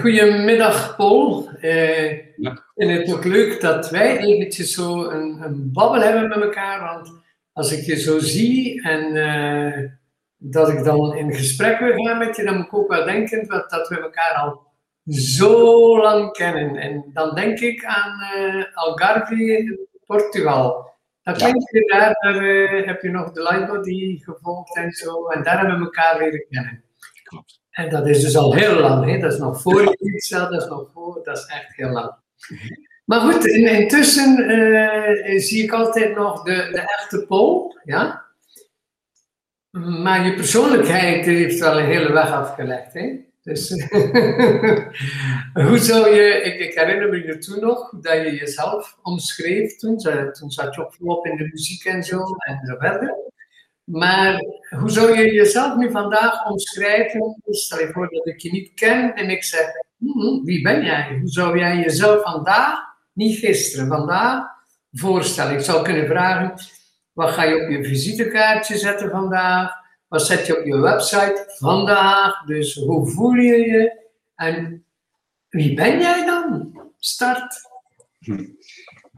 Goedemiddag, Paul. Uh, ja. En het is ook leuk dat wij eventjes zo een, een, babbel hebben met elkaar. Want als ik je zo zie en uh, dat ik dan in gesprek wil gaan met je, dan moet ik ook wel denken dat, dat we elkaar al zo lang kennen. En dan denk ik aan uh, Algarve, Portugal. Dat klinkt je daar, daar heb je nog de Lightbody gevolgd en zo. En daar hebben we elkaar leren kennen. En dat is dus al heel lang, hè? dat is nog voor pizza, dat is nog voor, dat is echt heel lang. Maar goed, intussen uh, zie ik altijd nog de, de echte Paul, ja. Maar je persoonlijkheid heeft wel een hele weg afgelegd, hè. Dus hoe zou je, ik, ik, herinner me je toen nog, dat je jezelf omschreef toen, toen zat je ook volop in de muziek en zo en zo verder. Maar hoe zou je jezelf nu vandaag omschrijven? Stel je voor dat ik je niet ken en ik zeg, hmm, wie ben jij? Hoe zou jij jezelf vandaag, niet gisteren, vandaag voorstellen? Ik zou kunnen vragen, wat ga je op je visitekaartje zetten vandaag? Wat zet je op je website vandaag? Dus hoe voel je je? En wie ben jij dan? Start. Hm.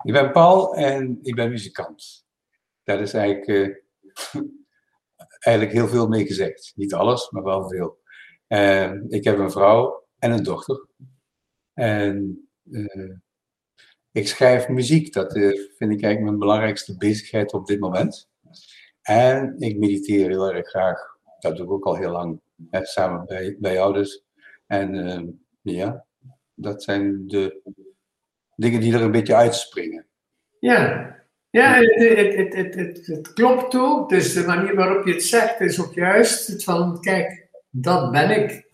Ik ben Paul en ik ben muzikant. Dat is eigenlijk... Uh eigenlijk heel veel mee gezegd. Niet alles, maar wel veel. En ik heb een vrouw en een dochter. En uh, ik schrijf muziek. Dat uh, vind ik eigenlijk mijn belangrijkste bezigheid op dit moment. En ik mediteer heel erg graag. Dat doe ik ook al heel lang. Samen bij, bij jou dus. En uh, ja, dat zijn de dingen die er een beetje uitspringen. Ja, ja, het, het, het, klopt ook. Dus de manier waarop je het zegt is ook juist het van, kijk, dat ben ik.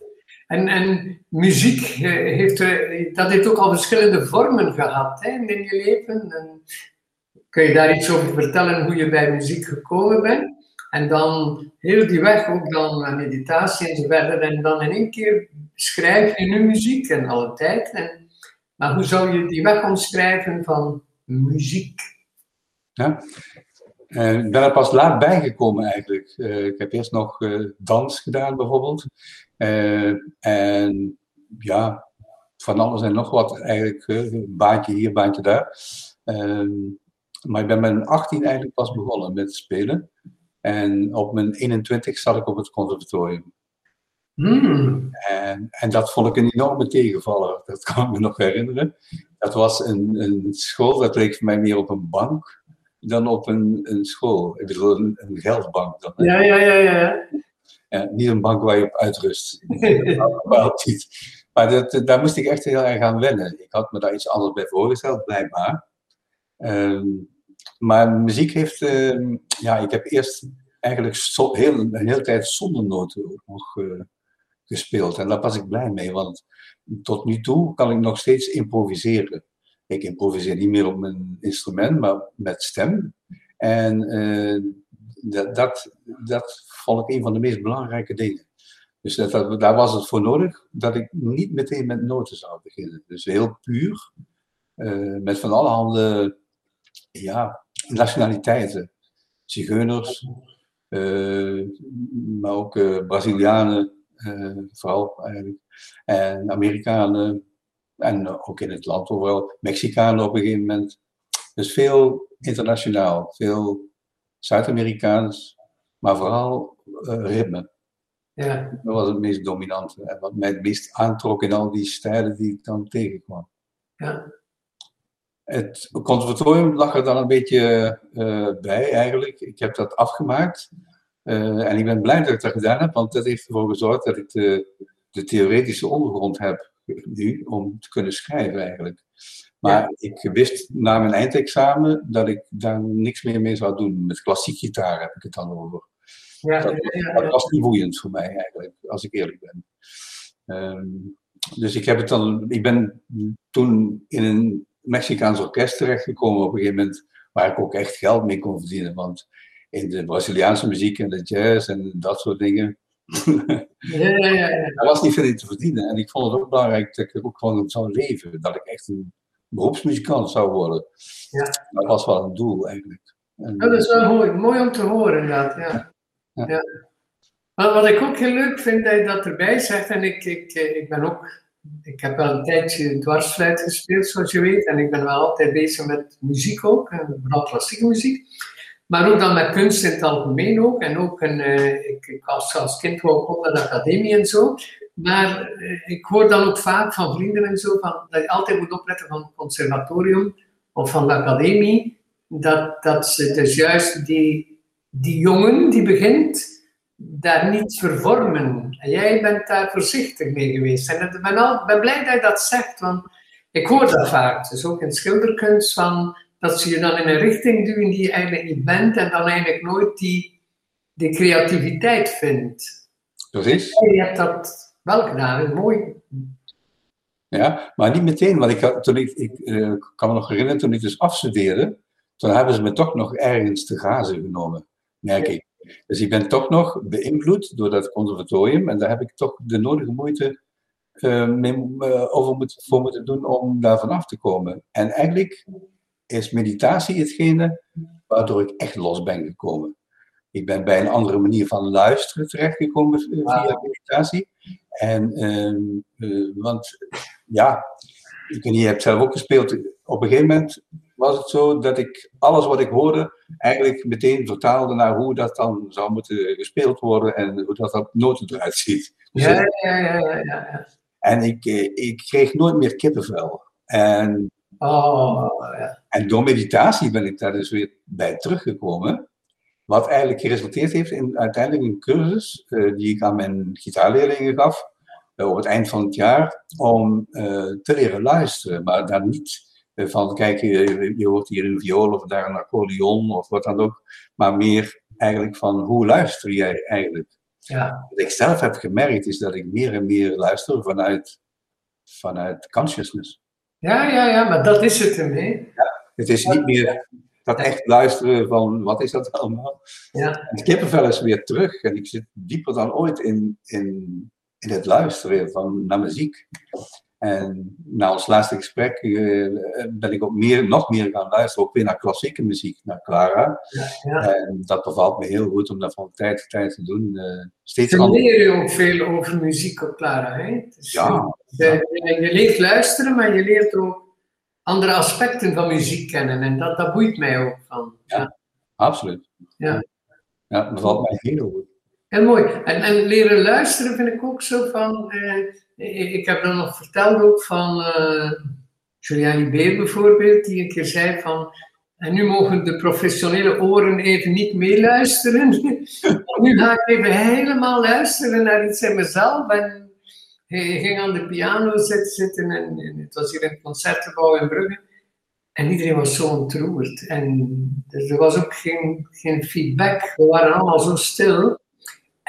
En, en muziek eh, heeft, eh, dat heeft ook al verschillende vormen gehad hè, in je leven. En kun je daar iets over vertellen hoe je bij muziek gekomen bent? En dan heel die weg ook dan meditatie en zo verder. En dan in één keer schrijf je nu muziek en alle tijd. Maar hoe zou je die weg omschrijven van muziek? Ja? Ik ben er pas laat bijgekomen eigenlijk. Uh, ik heb eerst nog uh, dans gedaan bijvoorbeeld. en ja, van alles en nog wat eigenlijk. baantje hier, baantje daar. Ehm, maar ik ben met mijn 18 eigenlijk pas begonnen met spelen. En op mijn 21 zat ik op het conservatorium. Hmm. En, en, dat vond ik een enorme tegenvaller. Dat kan ik me nog herinneren. Dat was een, een school, dat leek voor mij meer op een bank dan op een, een school. Ik bedoel, een, een geldbank. Dan, ja, ja, ja, ja, ja. Niet een bank waar je op uitrust. maar dat, daar moest ik echt heel erg aan wennen. Ik had me daar iets anders bij voorgesteld, blijkbaar. Ehm, maar muziek heeft... Uh, ja, ik heb eerst eigenlijk heel, een hele tijd zonder noten nog uh, gespeeld. En daar was ik blij mee, want tot nu toe kan ik nog steeds improviseren. Ik improviseer niet meer op mijn instrument, maar met stem. En uh, dat, dat, dat vond ik een van de meest belangrijke dingen. Dus daar was het voor nodig dat ik niet meteen met noten zou beginnen. Dus heel puur, uh, met van alle handen ja, nationaliteiten. Zigeuners, uh, maar ook Brazilianen, vooral eigenlijk. En Amerikanen, en ook in het land overal. Mexicanen op een gegeven moment. Dus veel internationaal, veel Zuid-Amerikaans, maar vooral uh, ritme. Ja. Dat was het meest dominante en wat mij het meest aantrok in al die stijlen die ik dan tegenkwam. Ja. Het conservatorium lag er dan een beetje uh, bij eigenlijk. Ik heb dat afgemaakt. Uh, en ik ben blij dat ik dat gedaan heb, want dat heeft ervoor gezorgd dat ik de, de theoretische ondergrond heb nu om te kunnen schrijven eigenlijk. Maar ik wist na mijn eindexamen dat ik daar niks meer mee zou doen. Met klassiek gitaar heb ik het dan over. Ja, dat, dat, was niet boeiend voor mij eigenlijk, als ik eerlijk ben. Ehm, dus ik, heb het dan, ik ben toen in een Mexicaans orkest terechtgekomen op een gegeven moment, waar ik ook echt geld mee kon verdienen. Want in de Braziliaanse muziek en de jazz en dat soort dingen, ja, ja, ja, Er was niet veel in te verdienen. En ik vond het ook belangrijk dat ik ook gewoon zou leven. Dat ik echt een beroepsmuzikant zou worden. Ja. Dat was wel een doel eigenlijk. En, dat is wel mooi. Mooi om te horen inderdaad. Ja. ja. Wat ik ook heel leuk vind dat je dat erbij zegt, en ik, ik, ik ben ook ik heb wel een tijdje dwarsfluit gespeeld, zoals je weet. En ik ben wel altijd bezig met muziek ook, vooral klassieke muziek. Maar ook dan met kunst in het algemeen ook. En ook een, uh, ik, ik als kind op naar de academie en zo. Maar uh, ik hoor dan ook vaak van vrienden en zo, van, dat je altijd moet opletten van het conservatorium of van de academie. Dat, dat ze dus juist die, die jongen die begint, daar niet vervormen. En jij bent daar voorzichtig mee geweest. En ik ben, al, ben blij dat je dat zegt, want ik hoor dat vaak. Dus ook in schilderkunst, van, dat ze je dan in een richting duwen die je eigenlijk niet bent en dan eigenlijk nooit die, die creativiteit vindt. Precies. je hebt dat wel gedaan, mooi. Ja, maar niet meteen, want ik, toen ik, ik uh, kan me nog herinneren, toen ik dus afstudeerde, toen hebben ze me toch nog ergens te grazen genomen, merk ik. Dus ik ben toch nog beïnvloed door dat conservatorium en daar heb ik toch de nodige moeite uh, mee, uh, over moet, voor moeten doen om daar vanaf te komen. En eigenlijk is meditatie hetgene waardoor ik echt los ben gekomen. Ik ben bij een andere manier van luisteren terechtgekomen via meditatie. En, uh, want ja, ik weet niet, je hebt zelf ook gespeeld. Op een gegeven moment was het zo dat ik alles wat ik hoorde eigenlijk meteen vertaalde naar hoe dat dan zou moeten gespeeld worden en hoe dat op noten eruit ziet. Dus ja, ja, ja, ja, ja, En ik, eh, ik kreeg nooit meer kippenvel. En, oh, ja. en door meditatie ben ik daar dus weer bij teruggekomen. Wat eigenlijk geresulteerd heeft in uiteindelijk een cursus uh, die ik aan mijn gitaarleerlingen gaf uh, op het eind van het jaar om uh, te leren luisteren, maar daar niet van kijk, je, je hoort hier een viool of daar een accordeon of wat dan ook. Maar meer eigenlijk van hoe luister jij eigenlijk? Ja. Wat ik zelf heb gemerkt is dat ik meer en meer luister vanuit, vanuit consciousness. Ja, ja, ja, maar dat is het ermee. Ja, het is niet meer dat echt luisteren van wat is dat allemaal. Ja. Het kippenvel is weer terug en ik zit dieper dan ooit in, in, in het luisteren van, naar muziek. En na ons laatste gesprek uh, ben ik ook meer, nog meer gaan luisteren, ook weer naar klassieke muziek, naar Clara. Ja, ja. En dat bevalt me heel goed om dat van tijd tot tijd te doen. Uh, steeds je leert je ook veel over muziek op Clara. Hè? Dus ja, je, je, je, leert luisteren, maar je leert ook andere aspecten van muziek kennen. En dat, dat boeit mij ook van. Ja, absoluut. Ja. ja, dat bevalt mij heel goed. Heel mooi. En, en leren luisteren vind ik ook zo van. Uh, ik heb dan nog verteld ook van uh, Julian Beer bijvoorbeeld, die een keer zei van. En nu mogen de professionele oren even niet meeluisteren. nu ga ik even helemaal luisteren naar iets in mezelf. En hij ging aan de piano zitten en, en het was hier een concertgebouw in Brugge. En iedereen was zo ontroerd. En dus er was ook geen, geen feedback. We waren allemaal zo stil.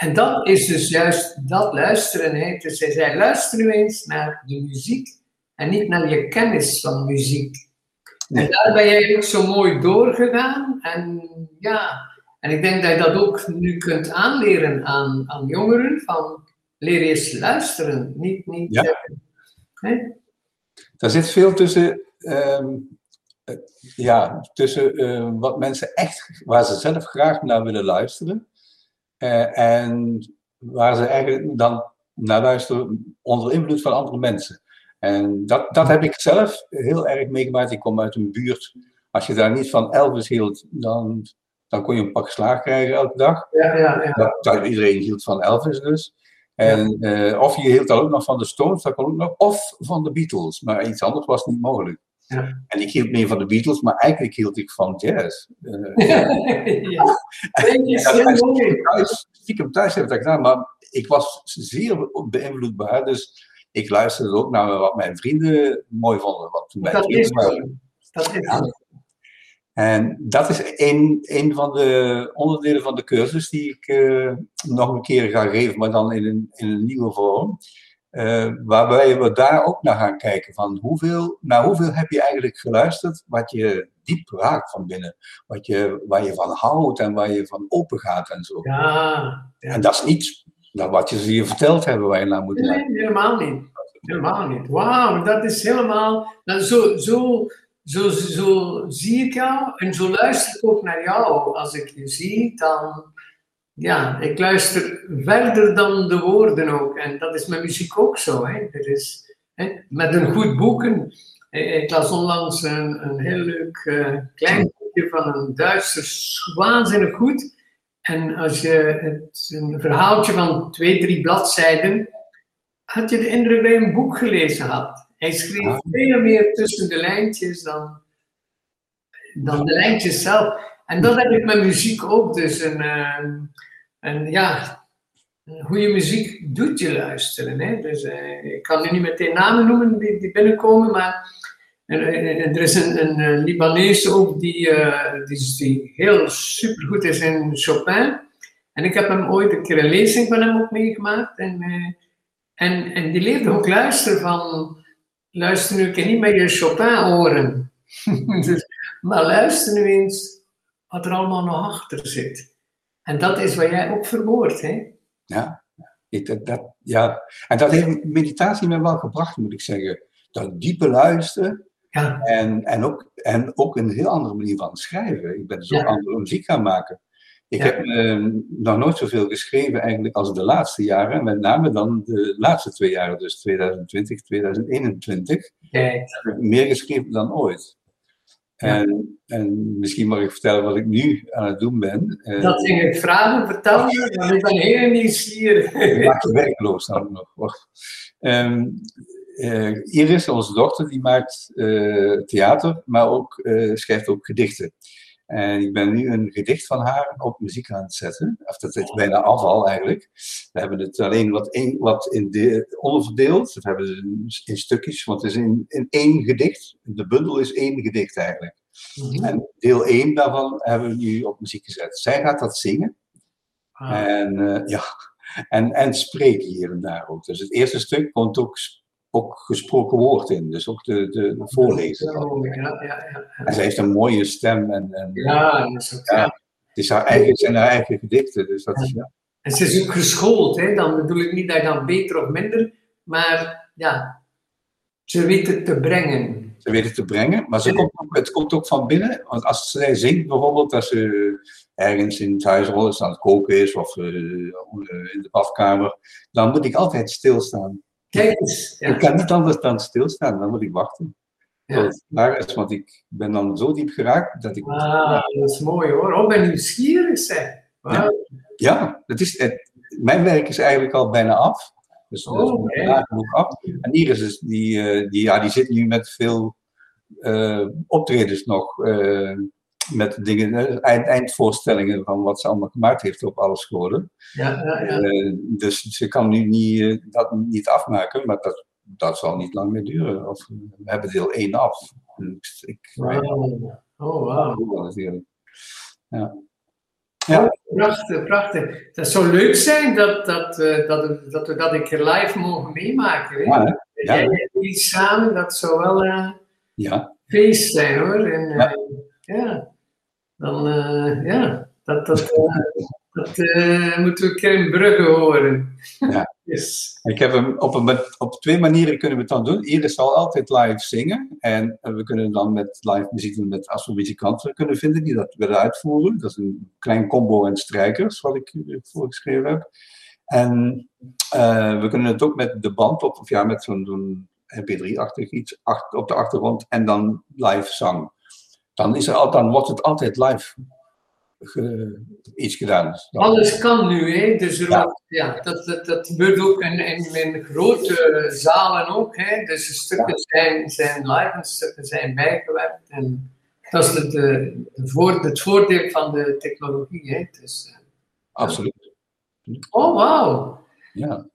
En dat is dus juist dat luisteren. Hè. Dus hij zei, luister nu eens naar de muziek en niet naar je kennis van muziek. En daar ben jij ook zo mooi doorgegaan. En ja, en ik denk dat je dat ook nu kunt aanleren aan, aan jongeren. Van leer eens luisteren, niet... niet ja. hè? Daar zit veel tussen... Um, ja, tussen uh, wat mensen echt, waar ze zelf graag naar willen luisteren. Uh, en waar ze eigenlijk dan naar luisteren onder invloed van andere mensen. En dat, dat heb ik zelf heel erg meegemaakt. Ik kom uit een buurt, als je daar niet van Elvis hield, dan, dan kon je een pak slaag krijgen elke dag. Ja, ja, ja. Dat, dat iedereen hield van Elvis dus. En, uh, of je hield dan ook nog van de Stones, dat kon ook nog, of van de Beatles. Maar iets anders was niet mogelijk. Ja. En ik hield meer van de Beatles, maar eigenlijk hield ik van jazz. Uh, ja. thuis, stiekem thuis heb ik dat gedaan, maar ik was zeer beïnvloedbaar. Dus ik luisterde ook naar wat mijn vrienden mooi vonden. Wat toen dat, is waren. dat is ja. En dat is een, een van de onderdelen van de cursus die ik uh, nog een keer ga geven, maar dan in een, in een nieuwe vorm. Uh, waarbij we daar ook naar gaan kijken van hoeveel, naar hoeveel heb je eigenlijk geluisterd wat je diep raakt van binnen. Wat je, waar je van houdt en waar je van open gaat en zo. Ja, ja. En dat is niet dat wat je je verteld hebben waar je naar moet nee. Nee, helemaal niet. Helemaal niet. Wauw, dat is helemaal... Nou, zo, zo, zo, zo zie ik jou en zo luister ik ook naar jou. Als ik je zie, dan ja, ik luister verder dan de woorden ook. En dat is met muziek ook zo. Hè. Er is, Hè? Met een goed boeken. Ik las onlangs een, een heel leuk uh, klein boekje van een Duitser, waanzinnig goed. En als je het, een verhaaltje van twee, drie bladzijden, had je de indruk dat je een boek gelezen had. Hij schreef veel meer tussen de lijntjes dan, dan de lijntjes zelf. En dat heb ik met muziek ook. Dus een, uh, ja, goede muziek doet je luisteren. Hè? Dus, uh, ik kan nu niet meteen namen noemen die, die binnenkomen, maar er is een, een Libanese ook die, uh, die, die heel supergoed is in Chopin. En ik heb hem ooit een keer een lezing van hem ook meegemaakt. En, en, en die leerde ook luisteren van, luister nu, ik kan niet met je Chopin horen. dus, maar luister nu eens wat er allemaal nog achter zit. En dat is wat jij ook verwoordt, hè? Ja, ik, dat, ja. en dat heeft meditatie me wel gebracht, moet ik zeggen. Dat diepe luisteren. Ja. En, en, ook, en ook een heel andere manier van schrijven. Ik ben dus ook andere muziek gaan maken. Ik heb uh, nog nooit zoveel geschreven eigenlijk als de laatste jaren. Met name dan de laatste twee jaren, dus 2020, 2021. Kijk. Meer geschreven dan ooit. En, en, misschien mag ik vertellen wat ik nu aan het doen ben. Eh, dat ging ik vragen, vertel me, want ik ben heel nieuwsgierig. Ik maak je werkloos dan nog. Wacht. Um, Iris, onze dochter, die maakt uh, theater, maar ook, schrijft ook gedichten. En ik ben nu een gedicht van haar op muziek aan het zetten. Of dat is bijna afval eigenlijk. We hebben het alleen wat, een, wat in de, onderverdeeld. Dat hebben we in stukjes, want het is in, in één gedicht. De bundel is één gedicht eigenlijk. Mhm. En deel 1 daarvan hebben we nu op muziek gezet. Zij gaat dat zingen. Ah. En, uh, ja, en, en spreken hier en daar ook. Dus het eerste stuk komt ook ook gesproken woord in, dus ook de, de, de voorlezer. Ja, ja, ja, En zij heeft een mooie stem. En, en ja, dat is ook, ja. Het is haar eigen, zijn haar eigen gedichten. Dus dat is, ja. En ze is ook geschoold, hè? dan bedoel ik niet dat je dan beter of minder, maar ja, ze weet het te brengen. Ze weet het te brengen, maar ze komt het komt ook van binnen. Want als zij zingt bijvoorbeeld, dat ze ergens in het huis aan het koken is of uh, in de badkamer, dan moet ik altijd stilstaan. Kijk eens. Ik kan niet anders dan stilstaan, dan moet ik wachten. Ja. Is, want ik ben dan zo diep geraakt dat ik. Ah, dat is mooi hoor. Oh, ben nieuwsgierig zeg. Ja, ja dat is, het, mijn werk is eigenlijk al bijna af. Dus oh, dat is okay. af. En Iris, is, die, uh, die, ja, die zit nu met veel uh, optredens nog. Uh, met dingen, eind, eindvoorstellingen van wat ze allemaal gemaakt heeft op alle scholen. Ja, ja, ja. Uh, dus ze kan nu niet, uh, dat niet afmaken, maar dat, dat zal niet lang meer duren. Of, we hebben deel 1 af. Ik, wow. Oh, wow. Natuurlijk. Ja. Ja. Oh, prachtig, prachtig. Dat zou leuk zijn dat, dat, uh, dat, dat we dat een keer live mogen meemaken. Hè? Ja, ja. Jij iets samen, dat zou wel een ja. feest zijn hoor. En, ja. Dan uh, ja, dat, dat, uh, dat uh, moeten we keer in Brugge horen. Ja. yes. Ik heb hem op, een, op twee manieren kunnen we het dan doen. Iris zal altijd live zingen. En we kunnen dan met live muziek doen met, als we muzikanten kunnen vinden die dat willen uitvoeren. Dat is een klein combo en strijkers, wat ik voorgeschreven heb. En we kunnen het ook met de band op, of ja, met zo'n mp3-achtig iets op de achtergrond en dan live zang dan, is er, dan wordt het altijd live iets gedaan. Alles kan nu, hè? Dus ja. ja. dat, dat, dat gebeurt ook in, in, in grote zalen ook. Hè? Dus de stukken zijn, zijn live en stukken zijn bijgewerkt. En dat is het, de, voor, het voordeel van de technologie. Hè? Dus, uh, Absoluut. Oh, wauw. Ja.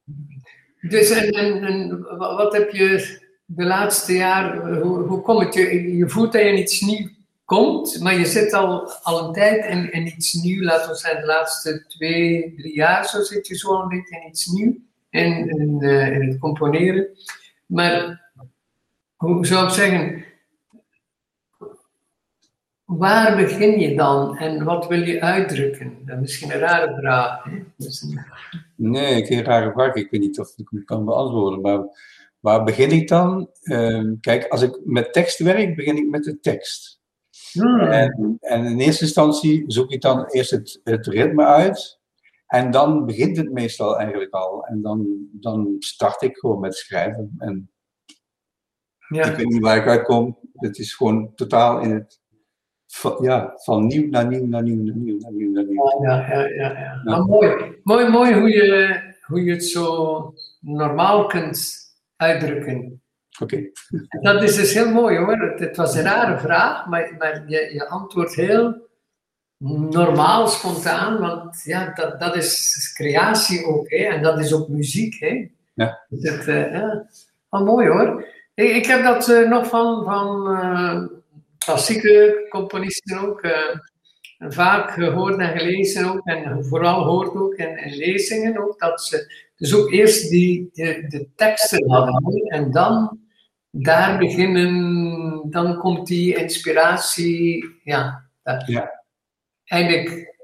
Dus en, en, en wat heb je de laatste jaar, hoe, hoe komt het? Je, je voelt dat je iets nieuws komt, maar je zit al, al een tijd in, in iets nieuws, laten we zeggen de laatste twee, drie jaar, zo zit je zo een beetje in iets nieuws, in, in, uh, in het componeren. Maar hoe zou ik zeggen, waar begin je dan en wat wil je uitdrukken? Dat is misschien een rare vraag. Hè? Een... Nee, geen rare vraag. Ik weet niet of ik hem kan beantwoorden, maar waar begin ik dan? Uh, kijk, als ik met tekst werk, begin ik met de tekst. Hmm. En, en, in eerste instantie zoek ik dan eerst het, het ritme uit. En dan begint het meestal eigenlijk al. En dan, dan start ik gewoon met schrijven. En Ik weet niet waar ik uitkom. Het is gewoon totaal in het van, ja, van nieuw naar nieuw naar nieuw naar nieuw naar nieuw naar nieuw. Ja, ja, ja. ja. Mooi, mooi, mooi hoe, je, hoe je het zo normaal kunt uitdrukken. Oké. Dat is dus heel mooi hoor. Het, het was een rare vraag, maar, maar je, je antwoordt heel normaal, spontaan, want ja, dat, dat is creatie ook, hè? en dat is ook muziek. Hè? Ja. Dus het, uh, ja. Oh, mooi hoor. Ik, ik heb dat uh, nog van, van uh, klassieke componisten ook vaak gehoord en gelezen ook, en vooral hoort ook in, in lezingen ook, dat ze dus ook eerst die, de, de teksten hadden en dan daar beginnen, dan komt die inspiratie, ja. Dat, ja. Eigenlijk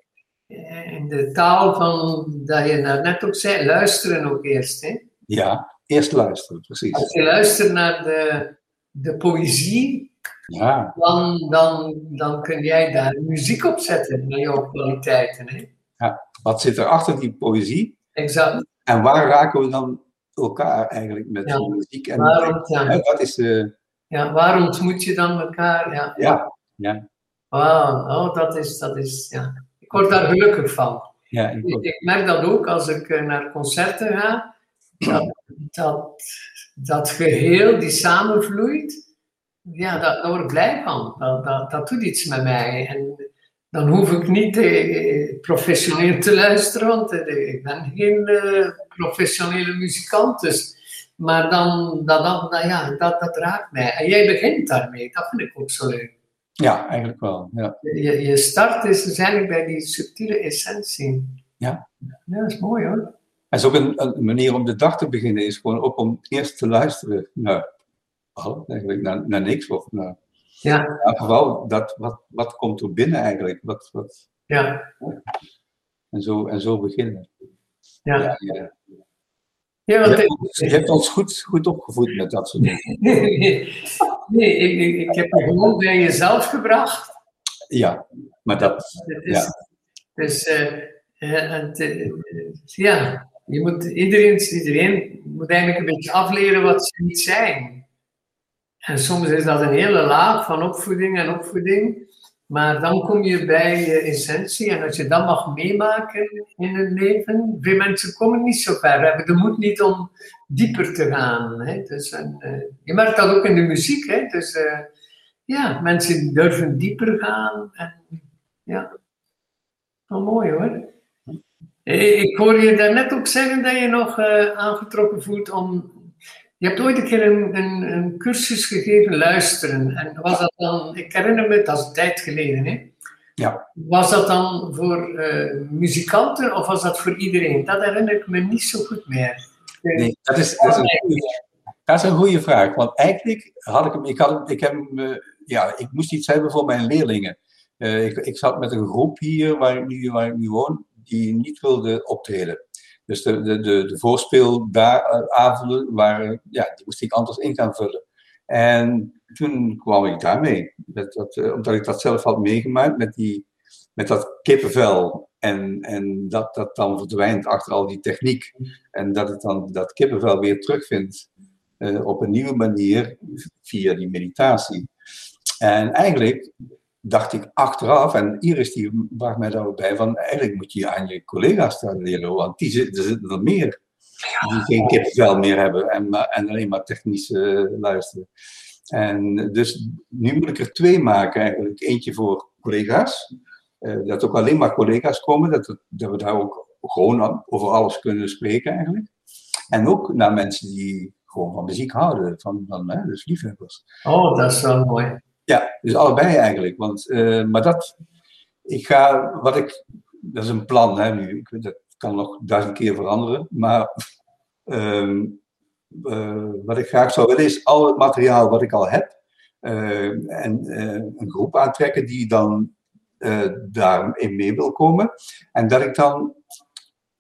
in de taal van, dat je net ook zei, luisteren ook eerst. Hè? Ja, eerst luisteren, precies. Als je luistert naar de, de poëzie, ja. dan, dan, dan kun jij daar muziek op zetten met jouw kwaliteiten. Hè? Ja, wat zit er achter die poëzie? Exact. En waar raken we dan elkaar eigenlijk met Ja. muziek? En Waarom, ja. Dat is de. Ja, waar ontmoet je dan elkaar? Ja. Ja, ja, Wauw, oh, dat is, dat is, ja. Ik word daar gelukkig van. ja, ik Ik, ook. ik merk dat ook als ik eh, naar concerten ga, dat, dat, dat geheel die samenvloeit, ja, dat, daar word ik blij van. Dat, dat, dat doet iets met mij. En dan hoef ik niet eh, professioneel te luisteren, want eh, ik ben geen eh, professionele muzikant. Dus, maar dan, dat, dat, dat- ja, dat, dat raakt mij. En jij begint daarmee, dat vind ik ook zo leuk. Ja, eigenlijk wel. Ja. Je, je start is dus eigenlijk bij die subtiele essentie. Ja. Ja, dat is mooi hoor. Het is ook een, een manier om de dag te beginnen, is gewoon ook om eerst te luisteren naar, oh, eigenlijk naar, naar niks. Of naar, Ja, ja, vooral dat, wat, wat komt er binnen eigenlijk? Wat, wat, ja, en, zo, en zo beginnen. Ja. Ja, ja. Ja, Je, want hebt ons, je hebt ons goed, goed opgevoed met dat soort dingen. nee, ik, ik, heb je gewoon bij jezelf gebracht. Ja, maar dat, is, Ja. dus, ja, je moet, iedereen, iedereen moet eigenlijk een beetje afleren wat ze niet zijn. En soms is dat een hele laag van opvoeding en opvoeding. Maar dan kom je bij je essentie en als je dat mag meemaken in hun leven, veel mensen komen niet zo ver, hebben de moed niet om dieper te gaan. Hè? Dus, en, eh, je merkt dat ook in de muziek. Hè? Dus eh, ja, mensen durven dieper gaan. En, ja, wel mooi hoor. Eh, Ik hoor je daarnet ook zeggen dat je nog aangetrokken voelt om. Je hebt ooit een keer een, een, een cursus gegeven, luisteren. En was dat dan, ik herinner me, dat is een tijd geleden, hè? Ja. Was dat dan voor eh, muzikanten of was dat voor iedereen? Dat herinner ik me niet zo goed meer. nee, dat, is, dat, is een goede, dat is een goede vraag. Want eigenlijk had ik hem, ik, had hem, ik, heb hem, eh, ja, ik moest iets hebben voor mijn leerlingen. Eh, ik, ik zat met een groep hier waar ik nu, waar ik nu woon, die niet wilde optreden. Dus de, de, de, de voorspeelavonden waren, ja, die moest ik anders in gaan vullen. En toen kwam ik daarmee. Dat, eh, omdat ik dat zelf had meegemaakt met, die, met dat kippenvel. En, en dat dat dan verdwijnt achter al die techniek. En dat ik dan dat kippenvel weer terugvind eh, op een nieuwe manier via die meditatie. En eigenlijk dacht ik achteraf, en Iris die bracht mij daar ook bij, van eigenlijk moet je aan je collega's leren, want die zitten, er zitten er meer die geen kippenvel meer hebben en, maar, en alleen maar technisch eh, luisteren. En dus nu moet ik er twee maken eigenlijk. Eentje voor collega's, eh, dat ook alleen maar collega's komen, dat, het- dat we daar ook gewoon over alles kunnen spreken eigenlijk. En ook naar mensen die gewoon van muziek houden, van, van hè, dus liefhebbers. Oh, dat is wel mooi. Ja, dus allebei eigenlijk. Want, eh, maar dat, ik ga, wat ik, dat is een plan hè, nu, dat kan nog duizend keer veranderen, maar ehm, eh, wat ik graag zou willen is al het materiaal wat ik al heb eh, en een groep aantrekken die dan daarin mee wil komen. En dat ik dan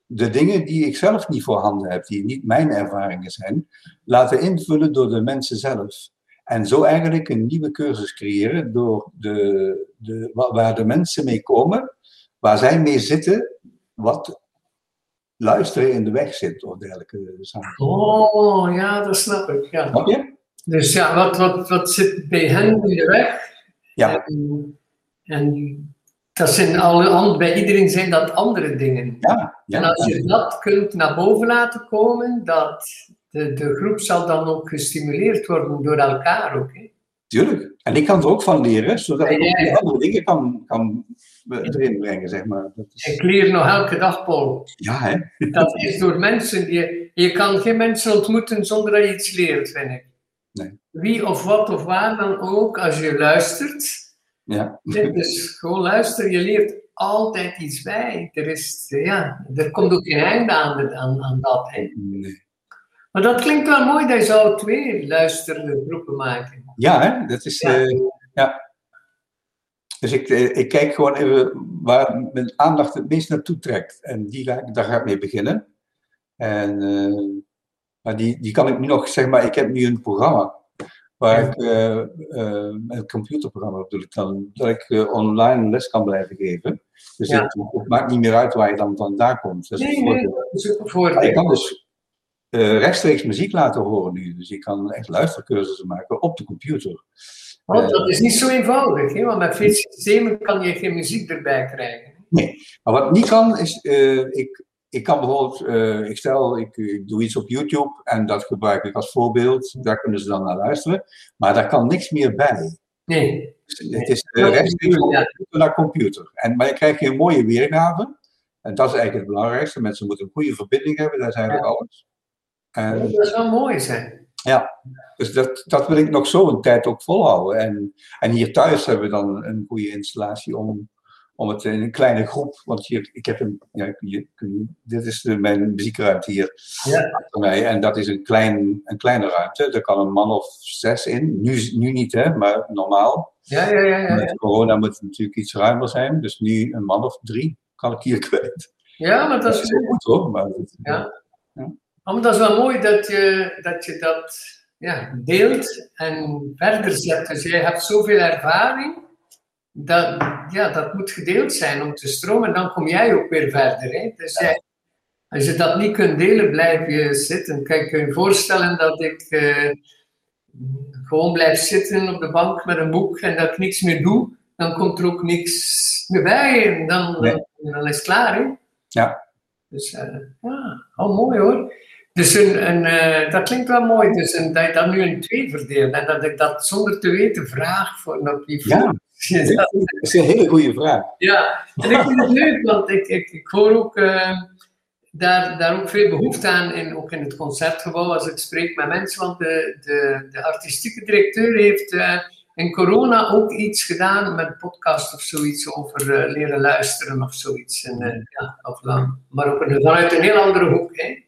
de dingen die ik zelf niet voorhanden heb, die niet mijn ervaringen zijn, laten invullen door de mensen zelf. En zo eigenlijk een nieuwe cursus creëren door de, de, wa- waar de mensen mee komen, waar zij mee zitten, wat luisteren in de weg zit of dergelijke zaken. Oh, ja, dat snap ik. Ja. Snap je? Dus ja, wat, wat, wat zit bij hen in de weg? Ja. En, en dat zijn alle, bij iedereen zijn dat andere dingen. Ja, ja. En als je dat kunt naar boven laten komen, dat de, de groep zal dan ook gestimuleerd worden door elkaar ook. Hè. Tuurlijk. En ik kan er ook van leren, zodat ik ook die andere dingen kan, kan erin brengen, zeg maar. Dat is, Ik leer nog elke dag, Paul. ja, hè? Dat is door mensen. Die, je kan geen mensen ontmoeten zonder dat je iets leert, vind ik. Nee. Wie of wat of waar dan ook, als je luistert. Ja. Is gewoon luisteren, je leert altijd iets bij. Er, is, ja, er komt ook geen einde aan, aan, aan dat. Hè. Nee. Maar dat klinkt wel mooi dat je zou twee luisterende groepen maken. Ja, hè? Dat is... Ja. eh, ja. Dus ik, eh, ik kijk gewoon even waar mijn aandacht het meest naartoe trekt. En die ga ik, daar ga ik mee beginnen. En, eh, maar die, die kan ik nu nog, zeg maar, ik heb nu een programma. Waar ik, eh, een computerprogramma bedoel ik dan, dat ik online les kan blijven geven. Dus Ja. het, het maakt niet meer uit waar je dan vandaan komt. Dat is het Nee, nee, voordeel. dat is ook een Maar je voordeel. kan dus eh, rechtstreeks muziek laten horen nu. Dus je kan echt luistercursussen maken op de computer. Want dat is niet zo eenvoudig, hè? want met veel systemen kan je geen muziek erbij krijgen. Maar wat niet kan, is, eh, ik, ik kan bijvoorbeeld, eh, ik stel, ik, ik doe iets op YouTube en dat gebruik ik als voorbeeld. Daar kunnen ze dan naar luisteren. Maar daar kan niks meer bij. Nee. Dus het is eh, rechtstreeks van computer naar computer. En, maar je krijgt een mooie weergave. En dat is eigenlijk het belangrijkste. Mensen moeten een goede verbinding hebben, dat is eigenlijk alles. En, Dat zou mooi zijn. Dus dat, dat wil ik nog zo een tijd ook volhouden. En, en hier thuis hebben we dan een goede installatie om, om het in een kleine groep. Want hier, ik heb een, ja, hier, dit is de, mijn muziekruimte hier Ja. achter mij. En dat is een, klein, een kleine ruimte. Daar kan een man of zes in. Nu, nu niet, hè, maar normaal. Ja, ja, ja. ja. Met corona moet het natuurlijk iets ruimer zijn. Dus nu een man of drie kan ik hier kwijt. Ja, maar dat Dat is heel goed hoor. Maar dat- Ja. Oh, maar dat is wel mooi dat je dat, je dat ja, deelt en verder zet. Dus jij hebt zoveel ervaring, dat, ja, dat moet gedeeld zijn om te stromen. En dan kom jij ook weer verder. Hè? Dus jij, als je dat niet kunt delen, blijf je zitten. Kijk, kun je je voorstellen dat ik eh, gewoon blijf zitten op de bank met een boek en dat ik niks meer doe, dan komt er ook niks meer bij en dan, Nee. dan is het klaar. Hè? Ja. Dus eh, ja, oh, mooi hoor. Dus een, een, eh, dat klinkt wel mooi, dus een, dat je dat nu in twee verdeelt en dat ik dat zonder te weten vraag voor nog die Ja. Dat is een hele goede vraag. ja, en ik vind het leuk, want ik, ik, ik hoor ook eh, daar, daar ook veel behoefte aan, in, ook in het concertgebouw, als ik spreek met mensen. Want de, de, de artistieke directeur heeft eh, in corona ook iets gedaan met een podcast of zoiets over leren luisteren of zoiets. En, ja, of, maar ook een, vanuit een heel andere hoek. Hè.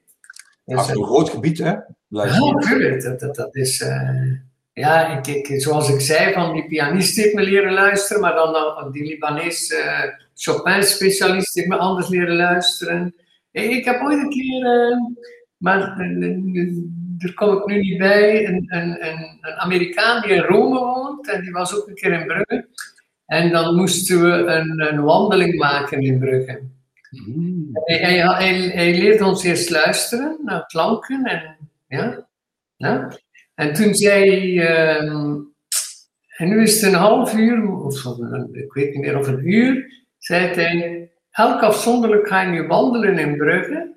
Als eh, een groot gebied, hè? Blijf ja, natuurlijk. Dat, dat, dat is, eh, ja, ik, ik, zoals ik zei, van die pianist heeft me leren luisteren, maar dan, dan die Libanese eh, Chopin-specialist heeft me anders leren luisteren. Ik, ik heb ooit een keer, eh, maar daar kom ik nu niet bij, een, een, een, een Amerikaan die in Rome woont en die was ook een keer in Brugge. En dan moesten we een, een wandeling maken in Brugge. Hij, hij, leerde ons eerst luisteren naar klanken en ja. ja. En toen zei ehm, en nu is het een half uur, of ik weet niet meer of een uur, zei hij, elk afzonderlijk ga je nu wandelen in Brugge.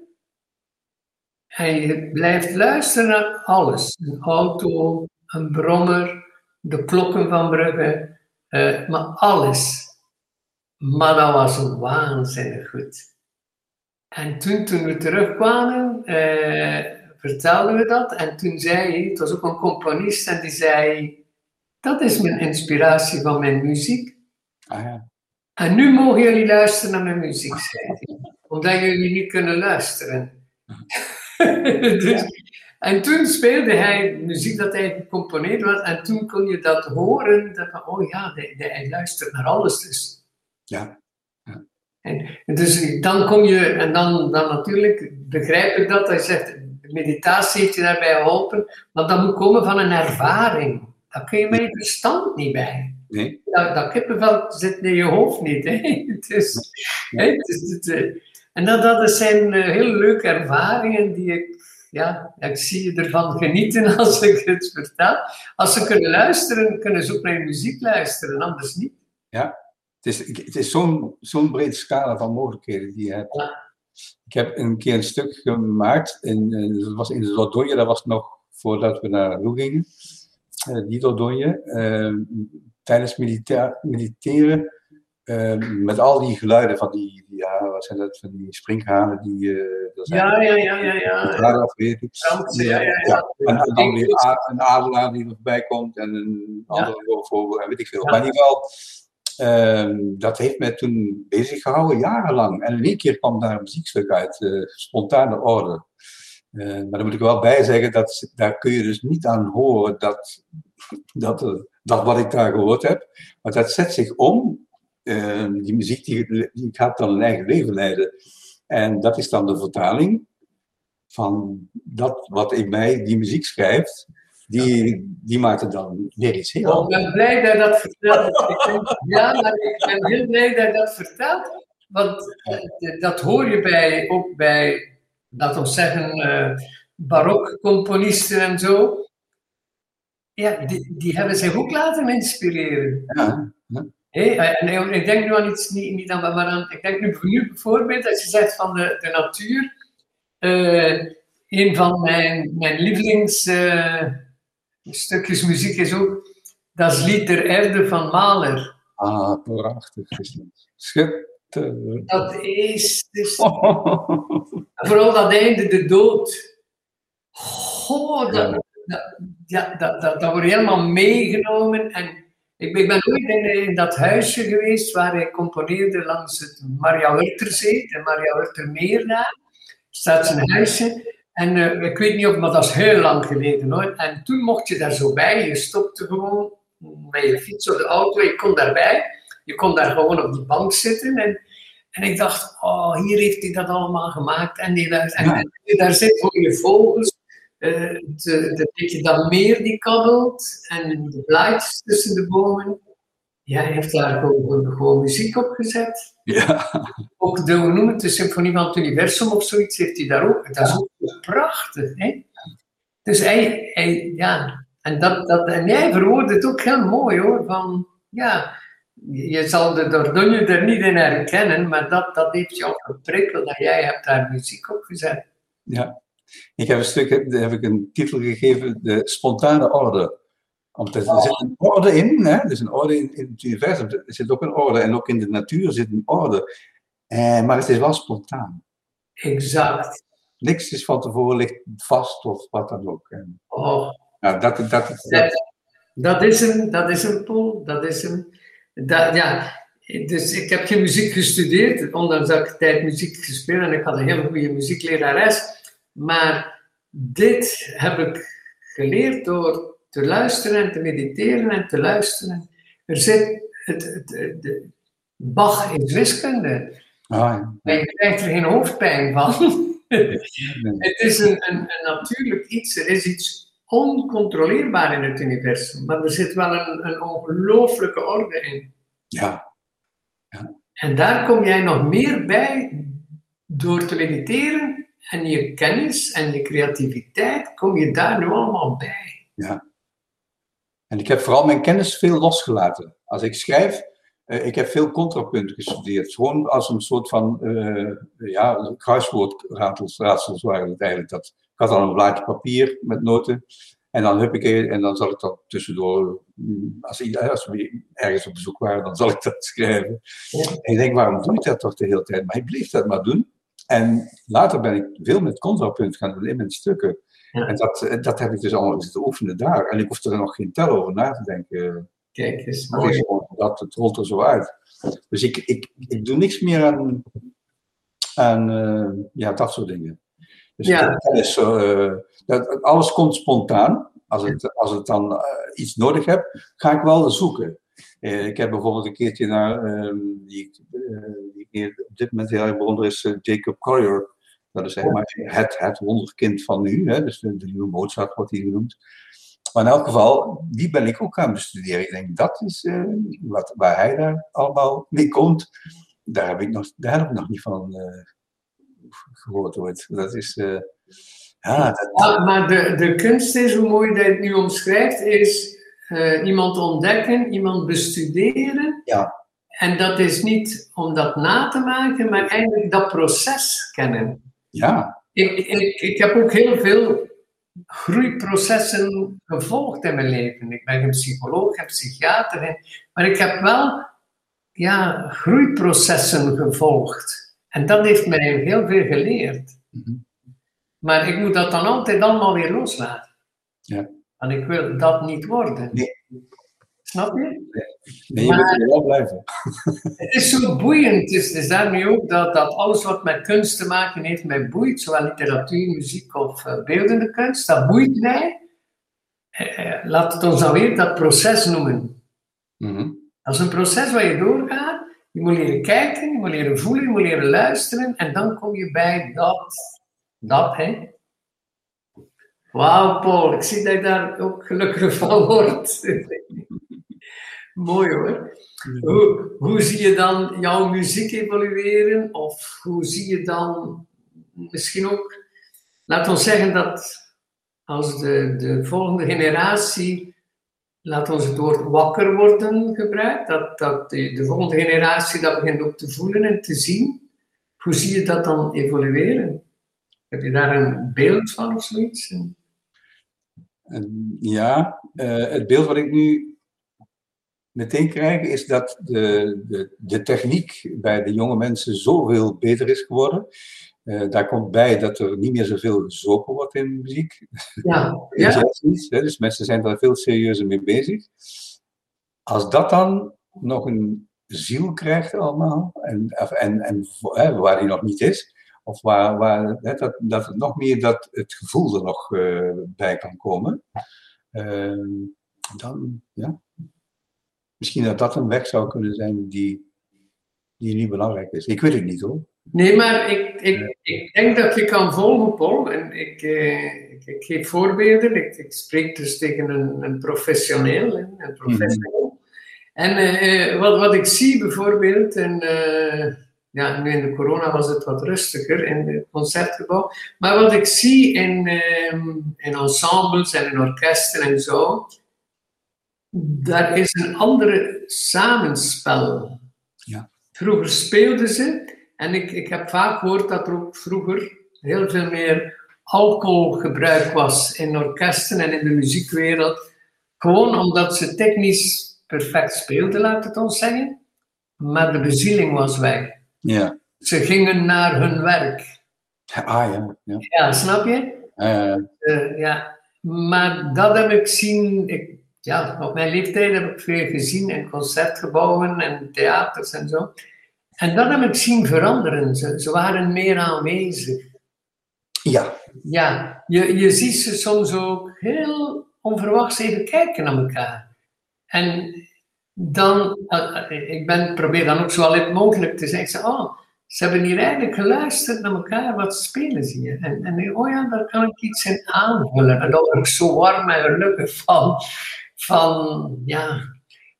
En je blijft luisteren naar alles. Een auto, een brommer, de klokken van Brugge, eh, maar alles. Maar dat was waanzinnig goed. En toen, toen we terugkwamen, eh, vertelden we dat. En toen zei hij, het was ook een componist, en die zei: Dat is mijn inspiratie van mijn muziek. Ah, ja. En nu mogen jullie luisteren naar mijn muziek, zei hij. Omdat jullie niet kunnen luisteren. dus, en toen speelde hij muziek dat hij gecomponeerd was. En toen kon je dat horen. Dat, van, oh ja, hij, hij luistert naar alles dus. Ja. En dus dan kom je, en dan, dan natuurlijk begrijp ik dat, hij zegt, de meditatie heeft je daarbij geholpen, maar dat moet komen van een ervaring. Daar kun je met je verstand niet bij. Nee. Dat, dat kippenvel zit in je hoofd niet. Hè? Het is, het, eh, en dat, dat zijn eh, hele leuke ervaringen die ik ja, ik zie je ervan genieten als ik het vertel. Als ze kunnen luisteren, kunnen ze ook naar muziek luisteren, anders niet. Ja, is, het is zo'n zo'n brede scala van mogelijkheden die je hebt. Ik heb een keer een stuk gemaakt, in, eh, dat was in de Dordogne, dat was nog voordat we naar Loe gingen. Uh, die Dordogne, uh, tijdens militair, militairen met al die geluiden van die, die, ja, wat zijn dat, van die springhanen die... Uh, ja, ja, ja, ja, ja. Weet ik. Ja, ja, ja. En, dan weer een adelaar die er voorbij komt en een andere vogel en weet ik veel. Maar in ieder geval, dat heeft mij toen bezig gehouden, jarenlang. En in één keer kwam daar een muziekstuk uit, uh, spontane orde. Uh, maar dan moet ik wel bij zeggen, dat, daar kun je dus niet aan horen dat, dat, dat wat ik daar gehoord heb. Maar dat zet zich om Ehm, die muziek die, die gaat dan een eigen leven leiden. En dat is dan de vertaling van dat wat in mij die muziek schrijft. Die, die maakt het dan weer iets heel anders. Ik ben blij dat je dat vertelt. ja, maar ik ben heel blij dat je dat vertelt. Want eh, dat hoor je bij, ook bij, laten we zeggen, uh, barokcomponisten en zo. Ja, die, die hebben zich ook laten inspireren. Ja, ja. Eh, en ik denk nu aan iets, niet, niet aan, maar aan, ik denk nu, nu bijvoorbeeld, als je zegt van de, de natuur, uh, een van mijn, mijn lievelingsstukjes uh, muziek is ook Dat is Lied der Erde van Mahler. Ah, prachtig. Schitterend. Dat is, dus, vooral dat einde, de dood. Goh, dat, ja. dat, ja, dat, dat, dat wordt helemaal meegenomen en ik ben, ooit in, dat huisje geweest waar ik componeerde langs het Maria Wurterzee, de Maria Wurtermeer daar. staat zijn huisje. En uh, ik weet niet of, maar dat is heel lang geleden hoor. En toen mocht je daar zo bij. Je stopte gewoon met je fiets of de auto. Je kon daarbij. Je kon daar gewoon op die bank zitten. En, en ik dacht, oh, hier heeft hij dat allemaal gemaakt. En, die, en, en, en daar zitten je vogels uh, de, beetje dat meer die kabbelt en de blaadjes tussen de bomen. Ja, hij heeft daar gewoon, gewoon muziek op gezet. Ja. Ook de, hoe noem het, de Symfonie van het Universum of zoiets heeft hij daar ook. Dat is ook prachtig. Hè? Dus hij, hij, ja, en, dat, dat, en hij verwoordt het ook heel mooi hoor. Van, ja, je zal de Dordogne er niet in herkennen, maar dat, dat heeft jou geprikkeld dat jij hebt daar muziek op gezet. Ja, ik heb een stuk, daar heb ik een titel gegeven, de spontane orde. Omdat er oh. zit een orde in, hè? er is een orde in, in, het universum, er zit ook een orde. En ook in de natuur zit een orde. Eh, maar het is wel spontaan. Exact. Niks is van tevoren ligt vast of wat dan ook. oh. Nou, dat, dat, dat, dat, is hem, dat is hem, Paul. Dat is hem. Dat, ja, dus ik heb geen muziek gestudeerd, ondanks dat ik tijd muziek gespeeld en ik had een hele goede muzieklerares. Maar dit heb ik geleerd door te luisteren en te mediteren en te luisteren. Er zit het, het, de, Bach is wiskunde. Ah, ja. je krijgt er geen hoofdpijn van. het is een, een, een, natuurlijk iets. Er is iets oncontroleerbaar in het universum. Maar er zit wel een, een ongelooflijke orde in. Ja. ja. En daar kom jij nog meer bij door te mediteren en je kennis en je creativiteit, kom je daar nu allemaal bij. Ja. En ik heb vooral mijn kennis veel losgelaten. Als ik schrijf, uh, ik heb veel contrapunten gestudeerd. Gewoon als een soort van, uh, ja, kruiswoordraadsels waren het eigenlijk. Dat, ik had al een blaadje papier met noten. En dan heb ik en dan zal ik dat tussendoor, mm, als, als we ergens op bezoek waren, dan zal ik dat schrijven. En ik denk, waarom doe ik dat toch de hele tijd? Maar ik bleef dat maar doen. En later ben ik veel met contrapunt gaan doen in mijn stukken. En dat, eh, dat heb ik dus allemaal zitten oefenen daar. En ik hoefde er nog geen tel over na te denken. Kijk, mooi. Dat, het rolt er zo uit. Dus ik, ik, ik doe niks meer aan, aan uh, ja, dat soort dingen. Dus ja. uh, dat, alles komt spontaan. Als, het, als het dan uh, iets nodig heb, ga ik wel zoeken. Ik heb bijvoorbeeld een keertje naar, uh, die, die op dit moment heel erg bewonder, is Jacob Collier. Dat is zeg maar het, het wonderkind van nu, hè? dus de, de nieuwe Mozart wordt hij genoemd. Maar in elk geval, die ben ik ook gaan bestuderen. Ik denk, dat is wat, waar hij daar allemaal mee komt. Daar heb ik nog, daar heb ik nog niet van gehoord ooit. Dat is, Ja, dat, Ja, maar de, de kunst is, hoe mooi dat je het nu omschrijft, is eh, iemand ontdekken, iemand bestuderen. Ja. En dat is niet om dat na te maken, maar eigenlijk dat proces kennen. Ja, Ik, ik, ik heb ook heel veel groeiprocessen gevolgd in mijn leven. Ik ben geen psycholoog, geen psychiater, maar ik heb wel ja, groeiprocessen gevolgd. En dat heeft mij heel veel geleerd. Mhm. Maar ik moet dat dan altijd allemaal weer loslaten. Ja. Want ik wil dat niet worden. Nee. Snap je? nee, je Maar- moet wel blijven. Het is zo boeiend. Het is daarmee ook dat, dat alles wat met kunst te maken heeft, mij boeit. Zowel literatuur, muziek of eh, beeldende kunst. Dat boeit mij. Eh, laat het ons dan weer dat proces noemen. Mhm. Dat is een proces waar je doorgaat. Je moet leren kijken, je moet leren voelen, je moet leren luisteren. En dan kom je bij dat. Dat, hè. Wauw, Paul. Ik zie dat je daar ook gelukkig van wordt. Mooi hoor. Hoe, hoe zie je dan jouw muziek evolueren? Of hoe zie je dan misschien ook, laat ons zeggen dat als de, de volgende generatie, laat ons het woord wakker worden gebruikt, dat, dat de, de volgende generatie dat begint ook te voelen en te zien. Hoe zie je dat dan evolueren? Heb je daar een beeld van of zoiets? En ja, eh, het beeld wat ik nu meteen krijg is dat de, de, de techniek bij de jonge mensen zoveel beter is geworden. Eh, daar komt bij dat er niet meer zoveel gezopen wordt in muziek. Ja, ja. hè, dus mensen zijn daar veel serieuzer mee bezig. Als dat dan nog een ziel krijgt allemaal, en, en, en hè, waar die nog niet is, of waar, waar, hè, dat, dat het nog meer dat het gevoel er nog eh, bij kan komen, eh, dan ja. Misschien dat dat een weg zou kunnen zijn die, die niet belangrijk is. Ik weet het niet hoor. Nee, maar ik, ik, ik denk dat je kan volgen, Paul. En ik, eh, ik, ik geef voorbeelden. Ik, ik spreek dus tegen een, een professioneel. Een professional. En eh, eh, wat, wat ik zie bijvoorbeeld, en, eh, ja, nu in de corona was het wat rustiger in het concertgebouw. Maar wat ik zie in, ehm, in ensembles en in orkesten en zo, daar is een andere samenspel. Ja. Vroeger speelden ze, en ik, ik heb vaak gehoord dat er ook vroeger heel veel meer alcoholgebruik was in orkesten en in de muziekwereld. Gewoon omdat ze technisch perfect speelden, laat het ons zeggen. Maar de bezieling was weg. Ja. Ze gingen naar hun werk. Ah ja. ja. Ja, snap je? Eh, ja, maar dat heb ik zien. Ik, ja, op mijn leeftijd heb ik veel gezien in concertgebouwen en theaters en zo. En dat heb ik zien veranderen. Ze, ze waren meer aanwezig. ja. Ja, je, je ziet ze soms ook heel onverwachts even kijken naar elkaar. En dan, eh, eh, ik ben, probeer dan ook zo alert mogelijk te zeggen, oh, ze hebben hier eigenlijk geluisterd naar elkaar, wat spelen ze hier? En, en oh ja, daar kan ik iets in aanvullen. En daar word ik zo warm en gelukkig van. Van ja.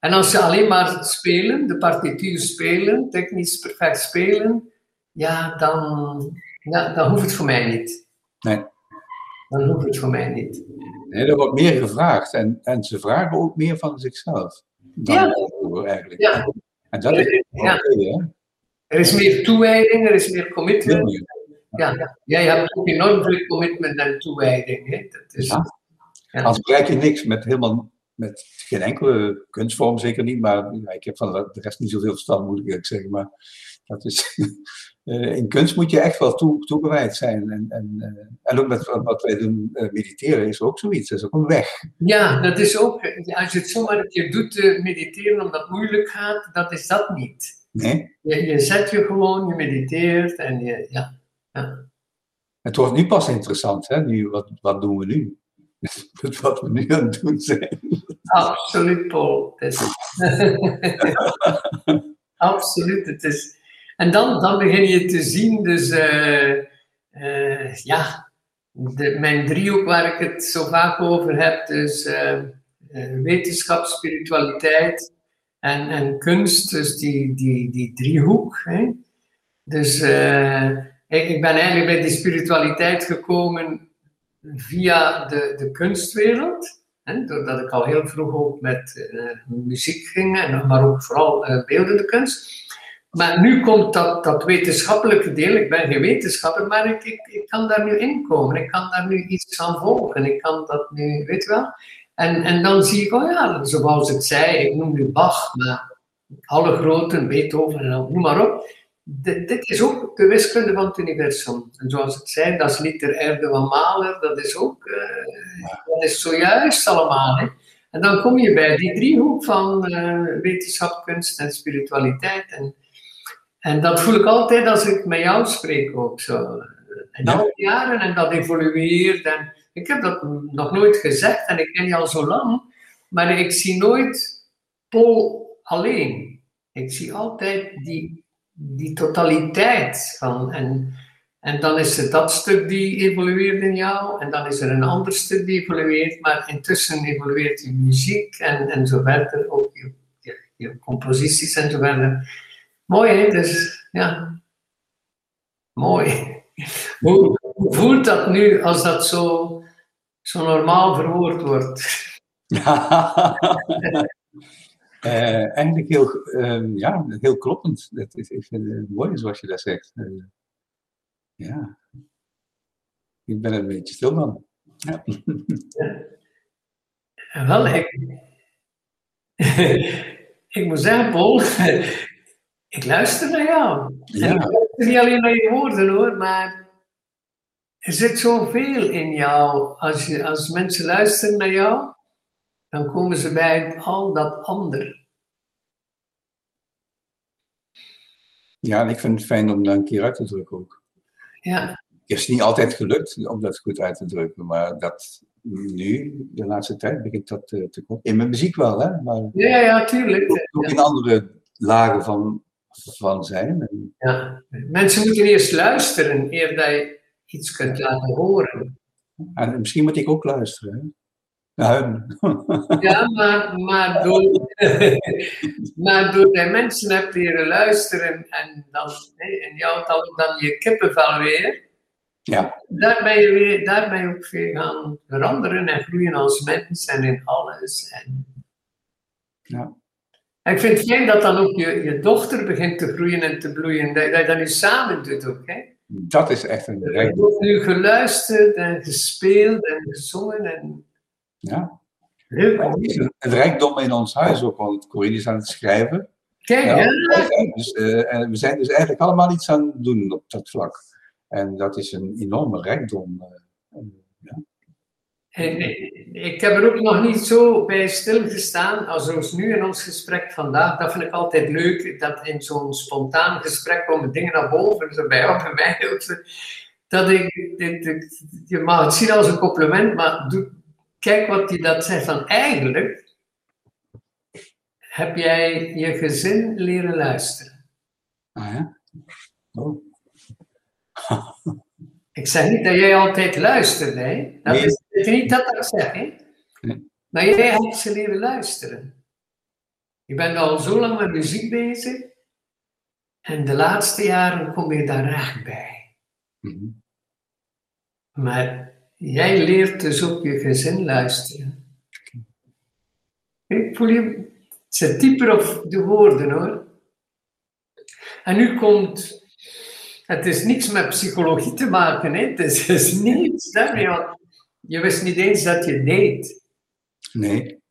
En als ze alleen maar spelen, de partituur spelen, technisch perfect spelen, ja, dan, ja, dan hoeft het voor mij niet. Nee. Dan hoeft het voor mij niet. Nee, er wordt meer gevraagd en, en ze vragen ook meer van zichzelf. Dan Ja. eigenlijk. Ja. En dat is Ja. Er is meer toewijding, er is meer commitment. Meer. Ja, jij hebt ook enorm veel commitment en toewijding. Hè? Dat is, Ja. Ja. Anders bereik je niks met helemaal met geen enkele kunstvorm, zeker niet. Maar ja, ik heb van de rest niet zoveel verstand, moet ik eerlijk zeggen. Maar dat is, eh, in kunst moet je echt wel toe, toegewijd zijn. En, en, eh, en ook met wat- wij doen, eh, mediteren, is ook zoiets. Dat is ook een weg. Ja, dat is ook, als je het zomaar een keer doet, mediteren omdat het moeilijk gaat, dat is dat niet. Nee? Je, je zet je gewoon, je mediteert en je, ja. ja. Het wordt nu pas interessant. Hè? Nu, wat, wat doen we nu? Met wat we nu aan het doen zijn. Absoluut, Paul. Absoluut, het is... En dan, dan begin je te zien, dus eh, eh, ja, de, mijn driehoek waar ik het zo vaak over heb, dus eh, wetenschap, spiritualiteit en, en kunst, dus die, die, die driehoek. Hè. Dus ik, ik ben eigenlijk bij die spiritualiteit gekomen via de, de kunstwereld. Hè, doordat ik al heel vroeg ook met uh, muziek ging, en, maar ook vooral uh, beeldende kunst. Maar nu komt dat, dat wetenschappelijke deel. Ik ben geen wetenschapper, maar ik, ik, ik kan daar nu in komen. Ik kan daar nu iets aan volgen. Ik kan dat nu, weet je wel. En, en dan zie ik, oh ja, zoals ik zei, ik noem nu Bach, maar alle groten, Beethoven en noem maar op. Dit, dit, is ook de wiskunde van het universum. En zoals ik zei, dat is niet de erde van Mahler, dat is ook, uh, dat is zojuist allemaal. Hè. En dan kom je bij die driehoek van uh, wetenschap, kunst en spiritualiteit. En, en dat voel ik altijd als ik met jou spreek ook zo. En al die jaren en dat evolueert. En ik heb dat nog nooit gezegd en ik ken je al zo lang, maar ik zie nooit Paul alleen. Ik zie altijd die, die totaliteit van. En, en dan is er dat stuk die evolueert in jou, en dan is er een ander stuk die evolueert, maar intussen evolueert je muziek en, en zo verder, ook je, je, je composities en zo verder. Mooi, hè? Dus ja, mooi. Hoe, hoe voelt dat nu als dat zo zo normaal verwoord wordt. uh, eigenlijk heel, uh, ja, heel kloppend. Dat is, ik vind het mooi zoals je dat zegt. Uh, ja. Ik ben er een beetje stil van. Ja. ja. Wel, ik, ik moet zeggen, Paul, ik luister naar jou. Ja. En ik luister niet alleen naar je woorden hoor, maar er zit zoveel in jou. Als, je, als mensen luisteren naar jou, dan komen ze bij al dat ander. Ja, en ik vind het fijn om dat een keer uit te drukken ook. Ja. Het is niet altijd gelukt om dat goed uit te drukken, maar dat nu, de laatste tijd, begint dat te, te komen. In mijn muziek wel, hè? Maar ja, ja, tuurlijk. Ook, ook in andere lagen van, van zijn. Ja. Mensen moeten eerst luisteren eer dat je iets kunt laten horen. En misschien moet ik ook luisteren. Ja, maar, maar, door, maar door dat mensen hebt leren luisteren en, dan, en jou dan, dan je kippenvel weer, ja. daar, ben je weer, daar ben je ook weer gaan veranderen en groeien als mens en in alles. En, ja. En ik vind het fijn dat dan ook je, je dochter begint te groeien en te bloeien, dat, dat je dat nu samen doet ook. Hè? Dat is echt een. Er wordt nu geluisterd en gespeeld en gezongen. En... Ja. Leuk. Het is een, rijkdom in ons huis ook, want Corinne is aan het schrijven. Kijk, ja, ja. Dus, uh, en we zijn dus eigenlijk allemaal iets aan het doen op dat vlak. En dat is een enorme rijkdom. Uh, ja. Ik heb er ook nog niet zo bij stilgestaan als zoals nu in ons gesprek vandaag. Dat vind ik altijd leuk, dat in zo'n spontaan gesprek komen dingen naar boven, zo bij jou en mij. Dat ik, je mag het zien als een compliment, maar doe, kijk wat hij dat zegt. Van eigenlijk heb jij je gezin leren luisteren. Ah ja? Oh. Ik zeg niet dat jij altijd luistert, hè. Dat is niet dat ik zeg, hè. Maar jij hebt ze leren luisteren. Je bent al zo lang met muziek bezig. En de laatste jaren kom je daar echt bij. Mhm. Maar jij leert dus op je gezin luisteren. Ik voel je, het zit dieper op de woorden hoor. En nu komt het is niks met psychologie te maken. Hè? Het is, is niets. Je wist niet eens dat je deed. Nee.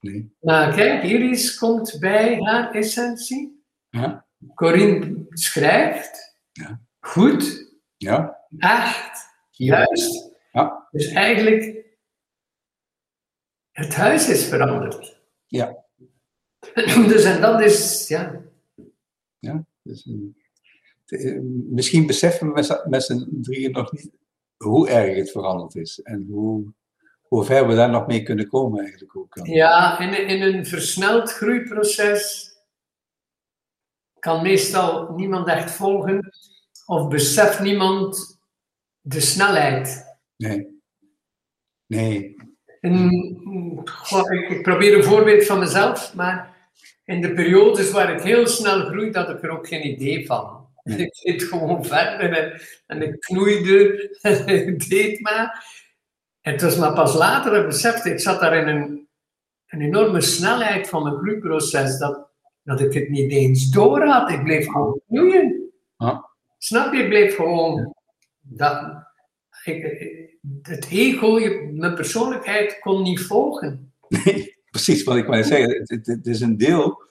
nee. Maar kijk, Iris komt bij haar essentie. Ja. Corinne schrijft. Ja. Goed. Ja. Echt. Juist. Ja. Dus eigenlijk, het huis is veranderd. Ja. Dus en dat is, ja. Ja, dus een eh, misschien beseffen we met z'n drieën nog niet hoe erg het veranderd is en hoe, hoe ver we daar nog mee kunnen komen eigenlijk ook. Ja, in, in een versneld groeiproces kan meestal niemand echt volgen of beseft niemand de snelheid. Nee. Nee. En, ik, ik probeer een voorbeeld van mezelf, maar in de periodes waar ik heel snel groei, had ik er ook geen idee van. Ik zit gewoon verder en, en ik knoeide en ik deed maar. En het was maar pas later dat ik besefte, ik zat daar in een, een enorme snelheid van mijn groeiproces, dat, dat ik het niet eens door had. Ik bleef gewoon groeien. Ja. Snap je? Ik bleef gewoon... Dat, het ego, je- mijn persoonlijkheid kon niet volgen. Precies wat ik wou zeggen. Het, het, het is een deel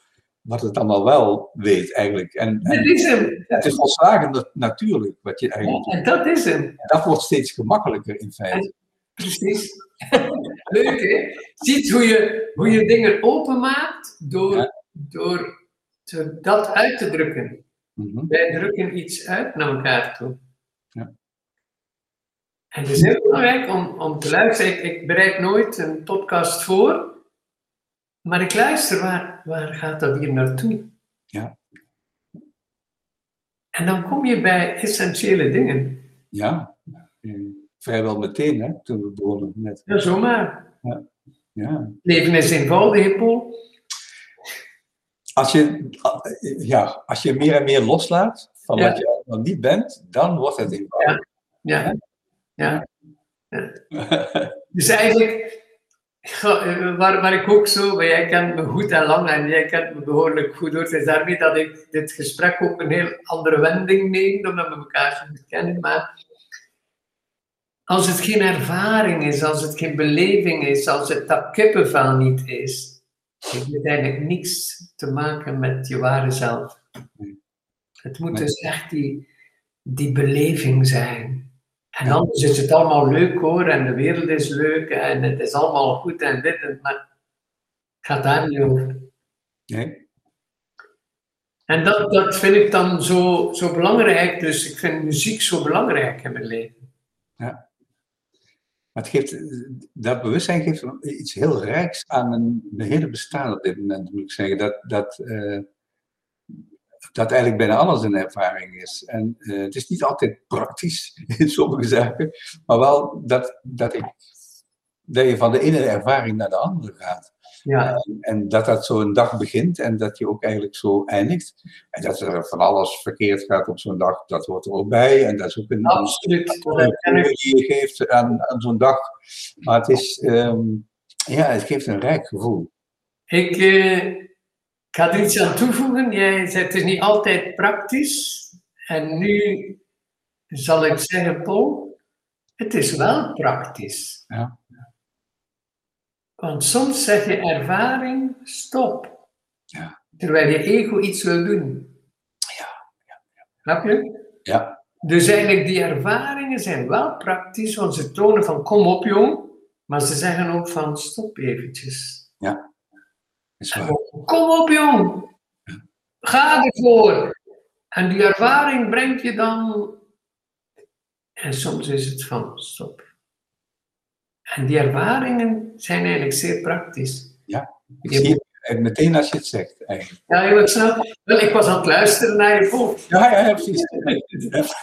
wat het allemaal wel weet eigenlijk. En, is hem. het is volslagen nat- natuurlijk wat je eigenlijk. En dat is hem. Dat wordt steeds gemakkelijker in feite. Precies. Leuk, hè? Ziet hoe je, hoe je dingen openmaakt door, Ja. door te- dat uit te drukken. Mhm. Wij drukken iets uit naar elkaar toe. Ja. En het is heel belangrijk om, om te luisteren. Ik, ik bereid nooit een podcast voor, maar ik luister waar, waar gaat dat hier naartoe? Ja. En dan kom je bij essentiële dingen. Ja, vrijwel meteen hè, toen we begonnen met. Ja, zomaar. Ja. Leven is eenvoudig, Paul. Als, je, ja, als je meer en meer loslaat van Ja. wat je nog niet bent, dan wordt het eenvoudig. Ja. ja. Ja. Dus eigenlijk, eh, waar, waar ik ook zo, maar jij kent me goed en lang en jij kent me behoorlijk goed door. Het is daarmee dat ik dit gesprek ook een heel andere wending neem, omdat we elkaar goed kennen. Maar als het geen ervaring is, als het geen beleving is, als het dat kippenvel niet is, heeft het eigenlijk niks te maken met je ware zelf. Het moet Nee. dus echt die, die beleving zijn. En anders is het allemaal leuk hoor, en de wereld is leuk, en het is allemaal goed en dit, en, maar het gaat daar niet over. Nee? En dat, dat vind ik dan zo, zo belangrijk, dus ik vind muziek zo belangrijk in mijn leven. Maar het geeft, dat bewustzijn geeft iets heel rijks aan mijn, mijn hele bestaan op dit moment, moet ik zeggen. Dat, dat, eh, dat eigenlijk bijna alles een ervaring is. En eh, het is niet altijd praktisch in sommige zaken, maar wel dat, dat, ik, dat je van de ene ervaring naar de andere gaat. Ja, En, en dat dat zo een dag begint en dat je ook eigenlijk zo eindigt. En dat er van alles verkeerd gaat op zo'n dag, dat hoort er ook bij. En dat is ook een, absoluut. Kleur die je geeft aan, aan zo'n dag. Maar het is, ehm, ja, het geeft een rijk gevoel. Ik, eh, ik ga er iets aan toevoegen. Jij zei het is niet altijd praktisch. En nu zal ik zeggen, Paul, het is wel praktisch. Ja. Want soms zeg je ervaring, stop. Ja. Terwijl je ego iets wil doen. Ja, Snap je? Ja, Dus eigenlijk die ervaringen zijn wel praktisch, want ze tonen van kom op jong, maar ze zeggen ook van stop eventjes. Is waar. Kom op jong, ga ervoor. En die ervaring brengt je dan, en soms is het van stop. En die ervaringen zijn eigenlijk zeer praktisch. Ik zie het eigenlijk meteen als je het zegt, eigenlijk. Ja, heel snel. Wel, ik was aan het luisteren naar je volk. Ja, ja, ja precies. Dus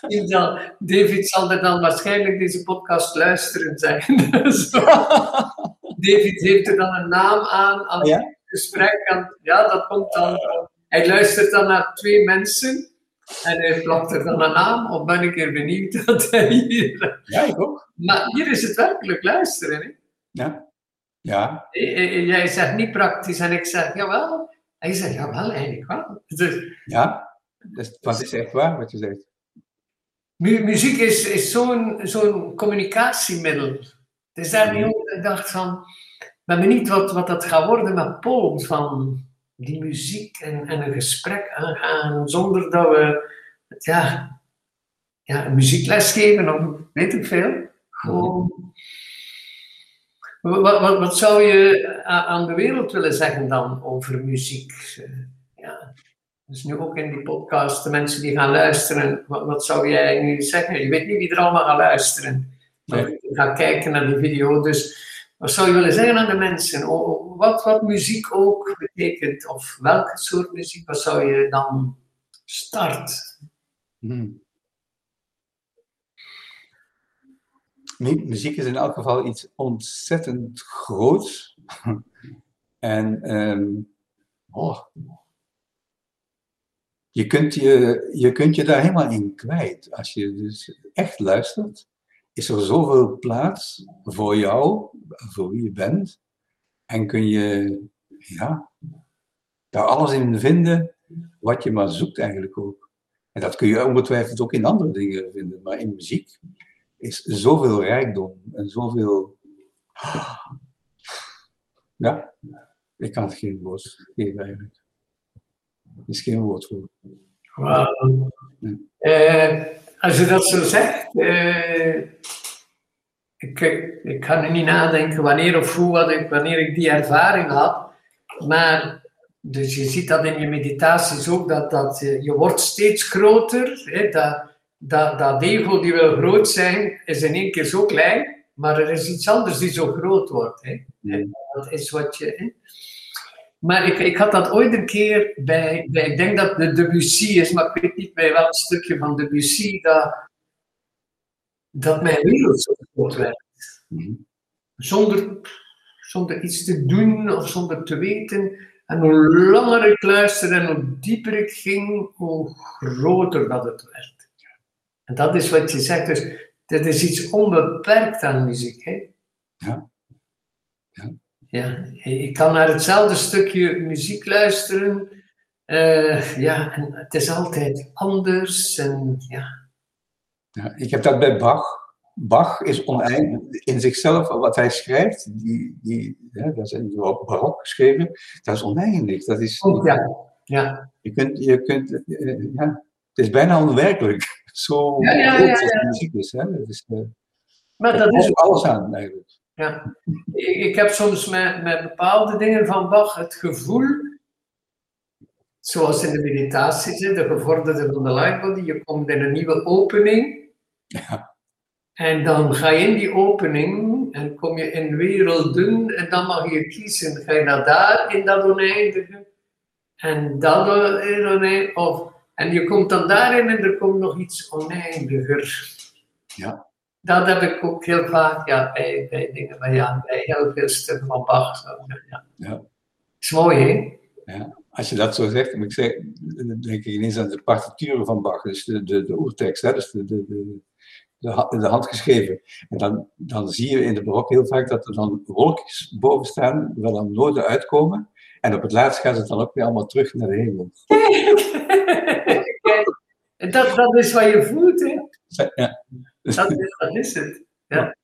misschien zal- David zal er dan waarschijnlijk deze podcast luisteren zijn. David heeft er dan een naam aan, aan Ja? het gesprek. Ja, dat komt dan. Hij luistert dan naar twee mensen en hij plakt er dan een naam op. Ben ik er benieuwd dat hij hier. Ja, ik ook. Maar hier is het werkelijk luisteren. Hè? Ja. Ja, Eh, eh, Jij zegt niet praktisch en ik zeg jawel. En je zegt jawel, eigenlijk wel. Dus, ja. Dus, dat is echt waar wat je zegt. Mu- muziek is, is zo'n zo'n communicatiemiddel. Het is daarmee ook dat ik dacht van, ben benieuwd wat, wat dat gaat worden met Paul, van die muziek en, en een gesprek aangaan zonder dat we, ja, ja een muziekles geven of weet ik veel. Gewoon, wat, wat, zou je aan de wereld willen zeggen dan over muziek? Eh, Ja. Dus nu ook in die podcast, de mensen die gaan luisteren, wat, wat zou jij nu zeggen? Je weet niet wie er allemaal gaat luisteren. Nee. gaat kijken naar die video. Dus wat zou je willen zeggen aan de mensen? Wat, wat muziek ook betekent, of welke soort muziek, wat zou je dan start? Hm. Mu- Muziek is in elk geval iets ontzettend groots. en ehm, oh, je, kunt je, je kunt je daar helemaal in kwijt als je dus echt luistert. Is er zoveel plaats voor jou, voor wie je bent. En kun je ja, daar alles in vinden wat je maar zoekt eigenlijk ook. En dat kun je ongetwijfeld ook in andere dingen vinden. Maar in muziek is zoveel rijkdom en zoveel... Ja, ik kan het geen woord geven eigenlijk. Er is geen woord voor. Wow. Uh, als je dat zo zegt, uh, ik, ik kan er niet nadenken wanneer of hoe wat ik, wanneer ik die ervaring had. Maar dus je ziet dat in je meditaties ook, dat, dat je wordt steeds groter. Hè, dat, dat, dat ego die wil groot zijn, is in één keer zo klein. Maar er is iets anders die zo groot wordt. Hè. Dat is wat je... Hè. Maar ik, ik had dat ooit een keer bij, bij, ik denk dat de Debussy is, maar ik weet niet bij welk stukje van Debussy, dat, dat mijn wereld zo groot werd. Zonder, zonder iets te doen of zonder te weten. En hoe langer ik luisterde en hoe dieper ik ging, hoe groter dat het werd. En dat is wat je zegt. Dus dit is iets onbeperkt aan muziek. Hè? Ja. Ja. Ik kan naar hetzelfde stukje muziek luisteren. Uh, ja, en het is altijd anders. En, ja. ja. ik heb dat bij Bach. Bach is oneindig in zichzelf, wat hij schrijft, die, die, ja, dat is in barok geschreven, dat is oneindig. Dat is, oh, ja. ja. Je kunt, je kunt, uh, ja, het is bijna onwerkelijk. Zo ja, ja, ja, ja, muziek is. Hè? Dat is uh, maar dat is alles aan eigenlijk. Ja, ik, heb soms met, met bepaalde dingen van Bach het gevoel, zoals in de meditaties, de gevorderde van de lightbody, je komt in een nieuwe opening. Ja. En dan ga je in die opening en kom je in werelden en dan mag je kiezen. Ga je naar daar in dat oneindige en in oneindige, of, en je komt dan daarin en er komt nog iets oneindiger. Ja dat heb ik ook heel vaak ja, bij, bij dingen, bij, ja, bij heel veel stukken van Bach. Zo, ja. ja. is mooi, hè? Ja. Als je dat zo zegt, dan denk ik ineens aan de partituren van Bach, dus de, de, de oertekst, hè, dus de, de, de, de, handgeschreven. En dan, dan zie je in de barok heel vaak dat er dan wolkjes boven staan, waar dan noten uitkomen. En op het laatst gaat het dan ook weer allemaal terug naar de hemel. dat, dat is wat je voelt, hè? Ja. Dat is, dat is het. Ja.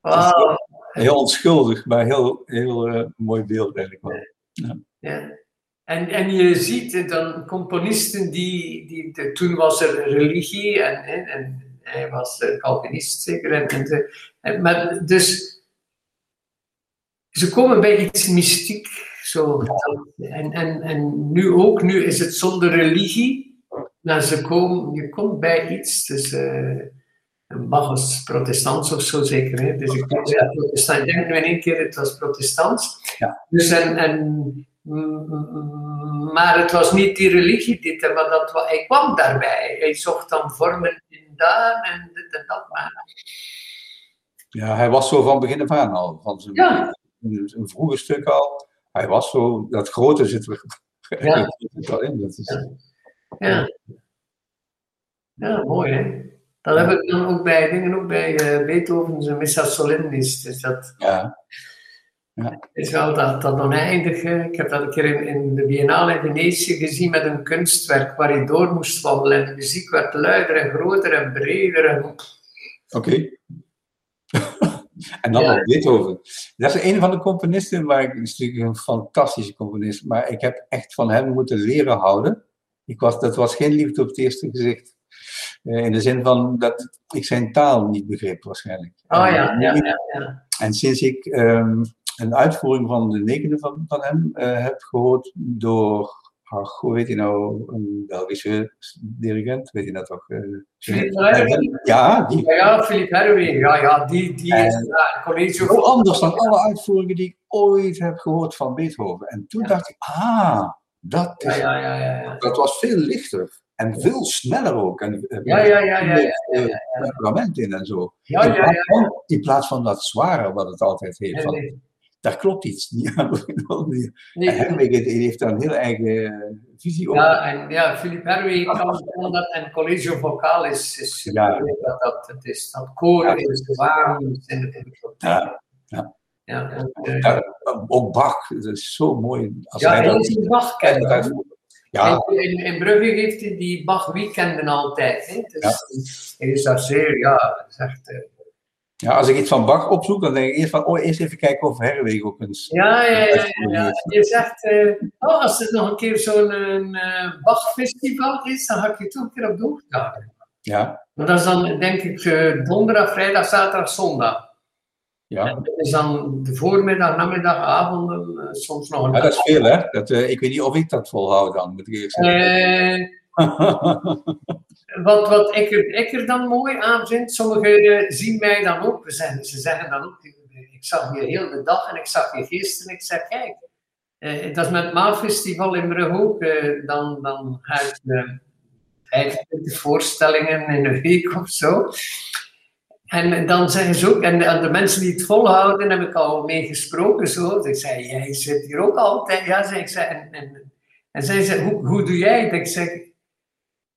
Wow. Heel onschuldig, maar heel, heel uh, mooi beeld eigenlijk wel. Ja. ja. En, en je ziet dan componisten die, die de, toen was er religie en, en, en hij was Calvinist zeker. En, en, maar dus ze komen bij iets mystiek. Zo. En, en, en nu ook, nu is het zonder religie. Maar ze komen, je komt bij iets. Dus, uh, Bach was protestants of zo zeker. Hè? Dus ik denk, ja, protestant. ik denk nu in één keer, het was protestants. Ja. Dus en, en, maar het was niet die religie dit, maar dat, hij kwam daarbij. Hij zocht dan vormen in daar en dit en dat. Maar... Ja, hij was zo van begin af aan al. Van zijn, ja. een vroege stuk al. Hij was zo, dat grote zit er ja. in. Dat is, ja. ja. ja, mooi hè. Dat heb ik dan ook bij dingen, ook bij uh, Beethoven's Missa Solemnis. Dus dat ja. Ja. is wel dat, dat oneindige. Ik heb dat een keer in, in de Biennale in Venetië gezien met een kunstwerk waar je door moest wandelen. En de muziek werd luider en groter en breder. En... Oké. en dan ja. Beethoven. Dat is een van de componisten, waar ik, is natuurlijk een fantastische componist, maar ik heb echt van hem moeten leren houden. Ik was, dat was geen liefde op het eerste gezicht. Eh, in de zin van dat ik zijn taal niet begreep waarschijnlijk. Oh ja, ja, ja. ja. En sinds ik um, een uitvoering van de negende van, van hem uh, heb gehoord door, ach, hoe weet je nou, een Belgische dirigent, weet je dat toch? Uh, ja, die. Ja, ja, Philip ja, ja, die, die is ja, college. Heel anders dan alle uitvoeringen die ik ooit heb gehoord van Beethoven. En toen dacht ik, ah, dat, is, ja, ja, ja, ja, dat was veel lichter. En veel sneller ook. En, ja, ja, ja. ja, ja, temperament in en zo. Ja, ja, ja, In plaats van dat zware wat het altijd heeft. Van, daar klopt iets niet aan. nee. Heeft daar een heel eigen visie op. Ja, en ja, Philip Herweg kan, dat en Collegio Vocaal is, is ja. dat, dat, het is dat koor is de in de Ja, ja. Ja, en, ook Bach, dat is zo mooi. Als ja, hij, hij is een Bach-kenner. Ja. In, in Brugge heeft hij die Bach-weekenden altijd. Hè? Dus ja. Is daar zeer, ja, zegt. Uh, ja, als ik iets van Bach opzoek, dan denk ik eerst van, oh, eerst even kijken of Herweg ook eens... Ja, ja, ja. ja, Je zegt, uh, oh, als er nog een keer zo'n uh, Bach-festival is, dan ga ik je toch een keer op hoogte Ja. Maar dat is dan, denk ik, donderdag, vrijdag, zaterdag, zondag. Ja. dat is dan de voormiddag, namiddag, avonden, uh, soms nog een Ja, dat is veel, hè? Dat, uh, ik weet niet of ik dat volhoud dan, moet ik eerlijk zeggen. wat wat ik, er, ik er dan mooi aan vind, sommigen zien mij dan ook, we zeggen, ze zeggen dan ook, ik zag je heel de dag en ik zag je gisteren en ik zeg, kijk, uh, dat is met het Maafestival in Brugge ook, dan, dan ga ik 25 voorstellingen in een week of zo. En dan zeggen ze ook, en de, mensen die het volhouden, heb ik al mee gesproken. Zo. Dus ik zei, jij zit hier ook altijd. Ja, zei ik. Zei, en, en, en zij zei, hoe, hoe doe jij het? Ik zeg,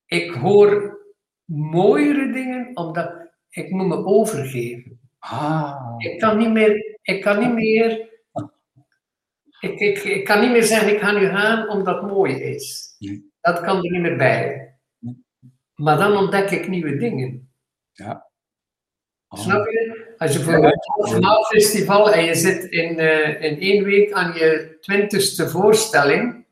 ik hoor mooiere dingen, omdat ik moet me overgeven. Ah. Ik kan niet meer, ik kan niet meer, ik, ik, ik kan niet meer zeggen, ik ga nu gaan omdat het mooi is. Dat kan er niet meer bij. Maar dan ontdek ik nieuwe dingen. Ja. Snap je? Als je bijvoorbeeld een festival en je zit in, uh, in één week aan je twintigste voorstelling,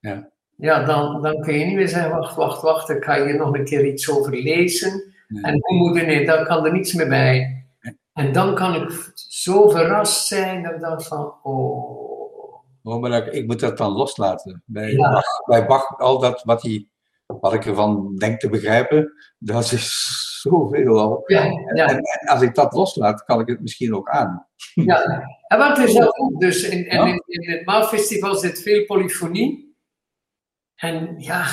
ja. Ja, dan, dan kun je niet meer zeggen, wacht, wacht, wacht, ik ga hier nog een keer iets over lezen. En hoe moet nee, dan kan er niets meer bij. En dan kan ik zo verrast zijn dat ik dacht van, oh. oh maar ik moet dat dan loslaten. Bij, Bach, bij Bach, al dat wat, hij, wat ik ervan denk te begrijpen, dat is zoveel al. Ja, ja. En, als ik dat loslaat, kan ik het misschien ook aan. Ja, en wat is dat ook? Dus in, in, in het Maafestival zit veel polyfonie. En ja,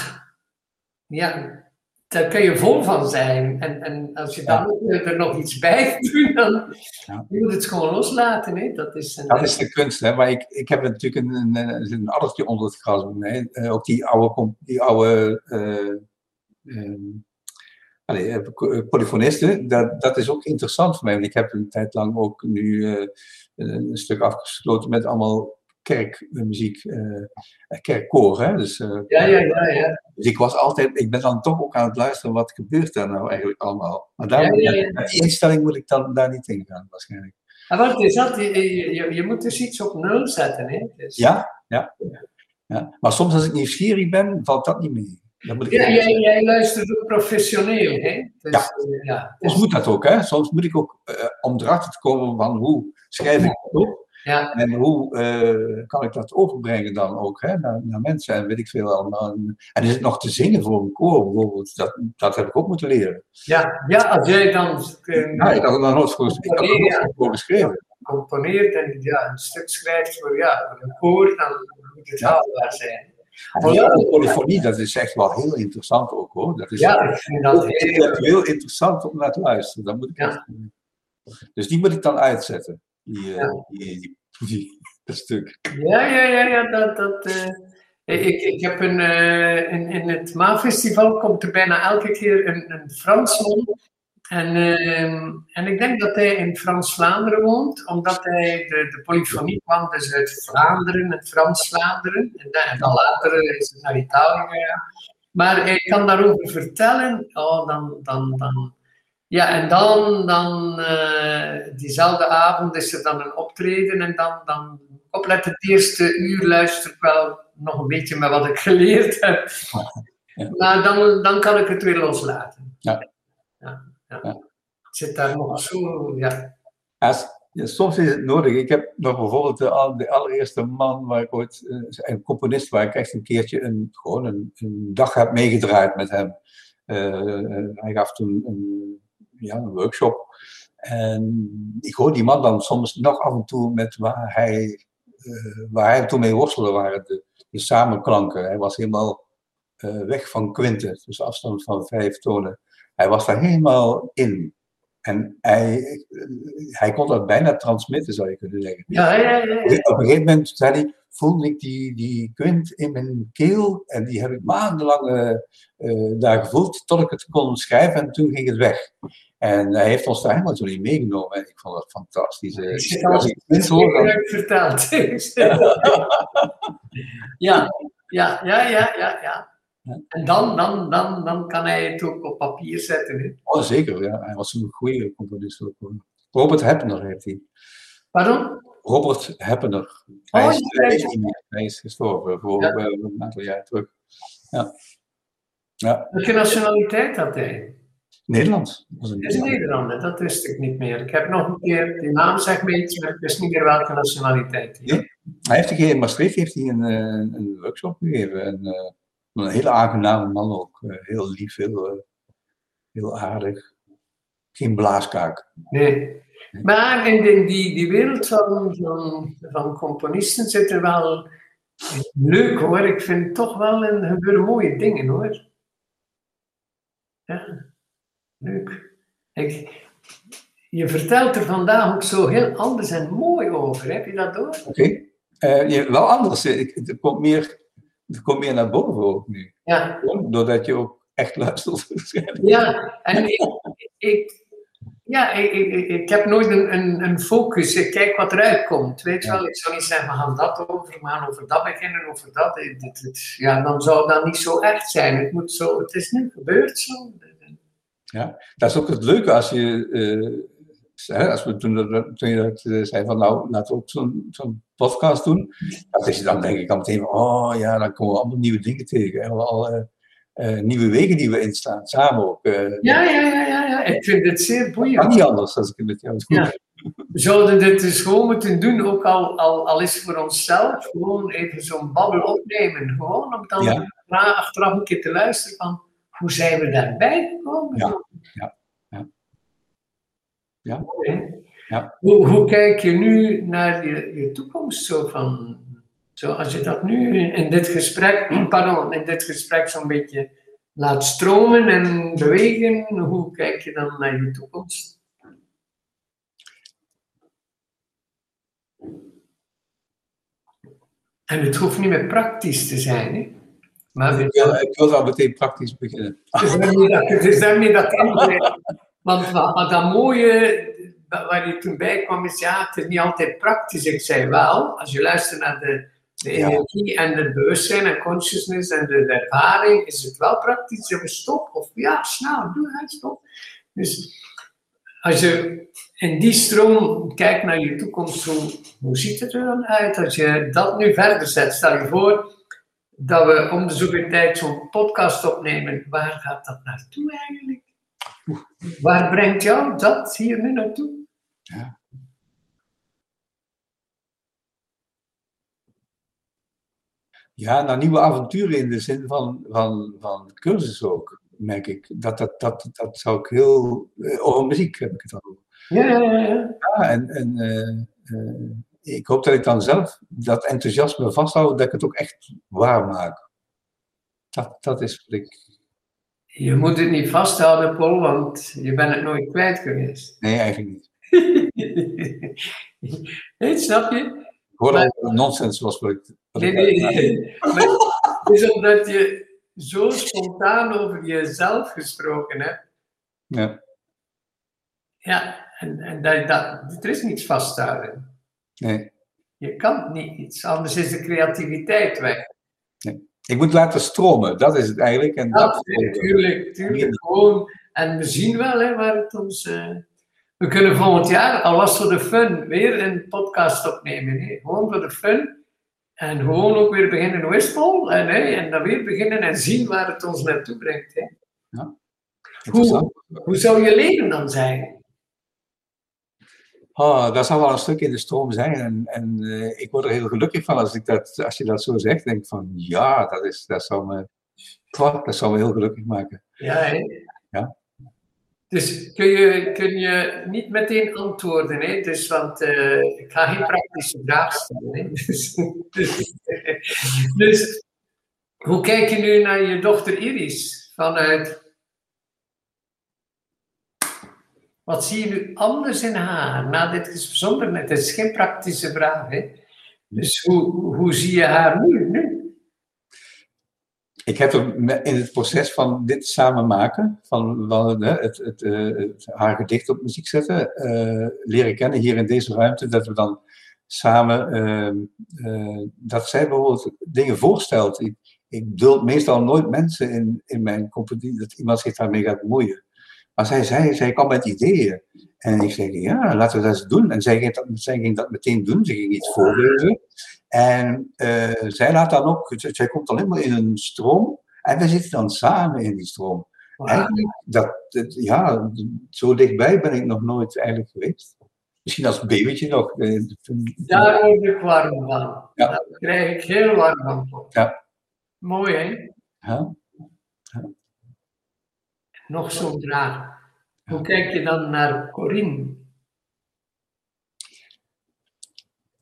ja, daar kun je vol van zijn. En, en als je dan er nog iets bij doet, dan ja. je moet het gewoon loslaten. Hè? Dat, is een, dat is de kunst. Hè? Maar ik, ik heb natuurlijk een, een, een addertje onder het gras mij. Uh, ook die oude, die oude uh, um, Allee, polyfonisten, dat, dat is ook interessant voor mij. Want ik heb een tijd lang ook nu uh, een stuk afgesloten met allemaal kerkmuziek, uh, kerkkoor. Hè? Dus, uh, ja, ja, ja, ja. Dus ik was altijd, ik ben dan toch ook aan het luisteren, wat gebeurt daar nou eigenlijk allemaal? Maar daar, ja, ja, met die instelling moet ik dan daar niet in gaan, waarschijnlijk. En wat is dat? Je, je, je moet dus iets op nul zetten, hè? Dus... Ja, ja, ja. Maar soms als ik nieuwsgierig ben, valt dat niet mee. Moet ja, jij, jij, luistert ook professioneel, hè? Dus, ja. ja. Soms moet dat ook, hè? Soms moet ik ook, uh, om erachter te komen van hoe schrijf ik het op. Ja. En hoe uh, kan ik dat overbrengen dan ook hè, naar, naar, mensen en weet ik veel allemaal. En is het nog te zingen voor een koor bijvoorbeeld? Dat, dat heb ik ook moeten leren. Ja, ja als jij dan... Uh, ja, ik had er nog voor, nooit voor geschreven. Componeert en ja, een stuk schrijft voor, ja, voor een koor, dan moet het haalbaar zijn. De polyfonie, dat is echt wel heel interessant ook hoor. Dat is ja, ik vind dat heel, heel interessant om naar te luisteren. Dat moet ik ja. Dus die moet ik dan uitzetten die, ja. die, die, die, dat stuk. Ja, ja, ja, ja dat, dat, uh, ik, ik heb een, uh, in, in het Maafestival komt er bijna elke keer een, een Fransman. En, uh, en ik denk dat hij in Frans-Vlaanderen woont, omdat hij de, de polyfonie kwam dus uit Vlaanderen, het Frans-Vlaanderen. En, en, dan later is het naar Italië gegaan. Maar hij kan daarover vertellen, oh, dan, dan, dan, ja, en dan, dan uh, diezelfde avond is er dan een optreden en dan, dan opletten, het eerste uur luister ik wel nog een beetje met wat ik geleerd heb. Maar dan, dan kan ik het weer loslaten. Ja. ja, ja. Het zit daar nog zo, ja. ja. soms is het nodig. Ik heb nog bijvoorbeeld de, de allereerste man waar ik ooit, eh, een componist waar ik echt een keertje een, gewoon een, een dag heb meegedraaid met hem. Uh, hij gaf toen een ja, een workshop. En ik hoor die man dan soms nog af en toe met waar hij, uh, waar hij toen mee worstelde waren de, de samenklanken. Hij was helemaal uh, weg van kwinten, dus afstand van vijf tonen. Hij was daar helemaal in. En hij, hij kon dat bijna transmitten, zou je kunnen zeggen. Ja, ja, ja. ja. Op een gegeven moment zei hij, voelde ik die, die kwint in mijn keel en die heb ik maandenlang eh, eh, daar gevoeld tot ik het kon schrijven en toen ging het weg. En hij heeft ons daar helemaal zo in meegenomen en ik vond dat fantastisch. Eh, Ik ik dan- ik verteld. ja, ja, ja, ja, ja, ja. En dan, dan, dan, dan kan hij het ook op papier zetten. Hè. Oh, zeker, ja. Hij was een goede componist. ook. Robert Heppener heeft hij. Pardon? Robert Heppener. Hij, Oh, is, ja, hij, is, hij gestorven voor Ja. eh, een aantal jaar terug. Ja. Ja, Welke nationaliteit had hij? Nederlands. Hij is een Nederlander, dat wist ik niet meer. Ik heb nog een keer, die naam zegt me iets, maar ik wist niet meer welke nationaliteit. hij heeft een keer in Maastricht heeft hij een, eh, een workshop gegeven. En, eh, een hele aangename man ook. Eh, heel lief, heel, eh, heel aardig. Geen blaaskaak. Nee. Maar in die, die, die wereld van, van, van componisten zit er wel leuk hoor. Ik vind toch wel een gebeuren mooie dingen hoor. Ja, leuk. Ik, je vertelt er vandaag ook zo heel anders en mooi over. Heb je dat door? Oké. Eh, je- wel anders. eh, Ik, het, komt meer, komt meer naar boven ook nu. Ja, Doordat je ook echt luistert. waarschijnlijk. ja. en ik, ik, ja, ik, ik, heb nooit een, een, een focus. Ik kijk wat eruit komt. Weet je wel, ik zou niet zeggen, we gaan dat over, we gaan over dat beginnen, over dat. Het- het- het- ja, dan zou dat niet zo echt zijn. Het, moet zo, het is nu gebeurd zo. Dat is ook het leuke als je. eh, als we toen, je dat eh, zei van nou, laten we ook zo'n zo'n podcast doen. Dat is dan denk ik al meteen van, oh ja, dan komen we allemaal nieuwe dingen tegen. En al eh, eh, nieuwe wegen die we instaan, samen ook. Ja, ja, ja, ja, ja. Ik vind het zeer kan boeiend. niet anders als ik het met jou doe. Ja. We zouden dit dus gewoon moeten doen, ook al, al, al is het voor onszelf, gewoon even zo'n babbel opnemen. Gewoon om dan Ja. na- achteraf een keer te luisteren van, hoe zijn we daarbij gekomen? Ja, ja, ja. Ja. Hoe, hoe kijk je nu naar je, je toekomst zo van, zo als je dat nu in, dit gesprek, pardon, in dit gesprek zo'n beetje laat stromen en bewegen, hoe kijk je dan naar je toekomst? En het hoeft niet meer praktisch te zijn, hè? Maar Ik wil, ik wil al meteen praktisch beginnen. het is daarmee dat, het is daarmee dat ik. Want wat, dat mooie waar je toen bij kwam is, ja, het is niet altijd praktisch. Ik zei wel, als je luistert naar de, de Ja. energie en het bewustzijn en consciousness en de, de ervaring, is het wel praktisch. Zeggen we stop of ja, snel, doe het, stop. Dus als je in die stroom kijkt naar je toekomst, hoe, hoe ziet het er dan uit? Als je dat nu verder zet, stel je voor dat we om de zoveel tijd zo'n podcast opnemen. Waar gaat dat naartoe eigenlijk? Waar brengt jou dat hier nu naartoe? Ja, naar nieuwe avonturen in de zin van, van, van cursus ook, merk ik. Dat, dat, dat, dat zou ik heel... eh, Over muziek heb ik het al over. Ja, ja, ja, ja. Ja, en, en eh, eh, ik hoop dat ik dan zelf dat enthousiasme vasthoud, dat ik het ook echt waar maak. Dat, dat is wat ik... Je moet het niet vasthouden, Paul, want je bent het nooit kwijt geweest. Nee, eigenlijk niet. nee, snap je? Ik hoor het nonsens was wat ik... wat Nee, nee, nee. Maar het is omdat je zo spontaan over jezelf gesproken hebt. Ja, Ja, en, en dat, dat, er is niets vasthouden. nee. Je kan niet iets, anders is de creativiteit weg. Ik moet laten stromen, dat is het eigenlijk. En Ja, dat, tuurlijk, tuurlijk. Gewoon. En we zien wel hè, waar het ons. eh, we kunnen volgend jaar, al was voor de fun, weer een podcast opnemen. Hè. Gewoon voor de fun. En gewoon ook weer beginnen wispel. En, hè, en dan weer beginnen en zien waar het ons naartoe brengt. Hè. interessant. Hoe zou je leven dan zijn? Oh, dat zou wel een stuk in de stroom zijn. En, en eh, ik word er heel gelukkig van als, ik dat, als je dat zo zegt. Denk van ja, dat, is, dat, zou me, dat zou me heel gelukkig maken. Ja, hè? Ja. Dus kun je, kun je niet meteen antwoorden, hè? Dus, want eh, ik ga geen praktische vraag stellen. Hè? Dus, dus, dus hoe kijk je nu naar je dochter Iris vanuit. Wat zie je nu anders in haar na dit gesprek? Het is geen praktische vraag. Hè? Dus hoe, hoe zie je haar nu? nu? Ik heb er in het proces van dit samen maken, van, het, het, het, het, haar gedicht op muziek zetten, uh, leren kennen hier in deze ruimte, dat we dan samen, uh, dat zij bijvoorbeeld dingen voorstelt. Ik, ik duld meestal nooit mensen in, in mijn compagnie dat iemand zich daarmee gaat bemoeien. Maar zij zei, zij kwam met ideeën. En ik zei, ja, laten we dat eens doen. En zij ging dat, zij ging dat meteen doen. Ze ging iets voorlezen. En uh, zij laat dan ook, zij komt alleen maar in een stroom. En we zitten dan samen in die stroom. Eigenlijk, dat, ja, zo dichtbij ben ik nog nooit eigenlijk geweest. Misschien als babytje nog. Eh, Daar word ik warm van. Ja. Daar krijg ik heel warm van. Ja. Mooi, hè? Ja. Nog zo'n vraag. Hoe kijk je dan naar Corinne?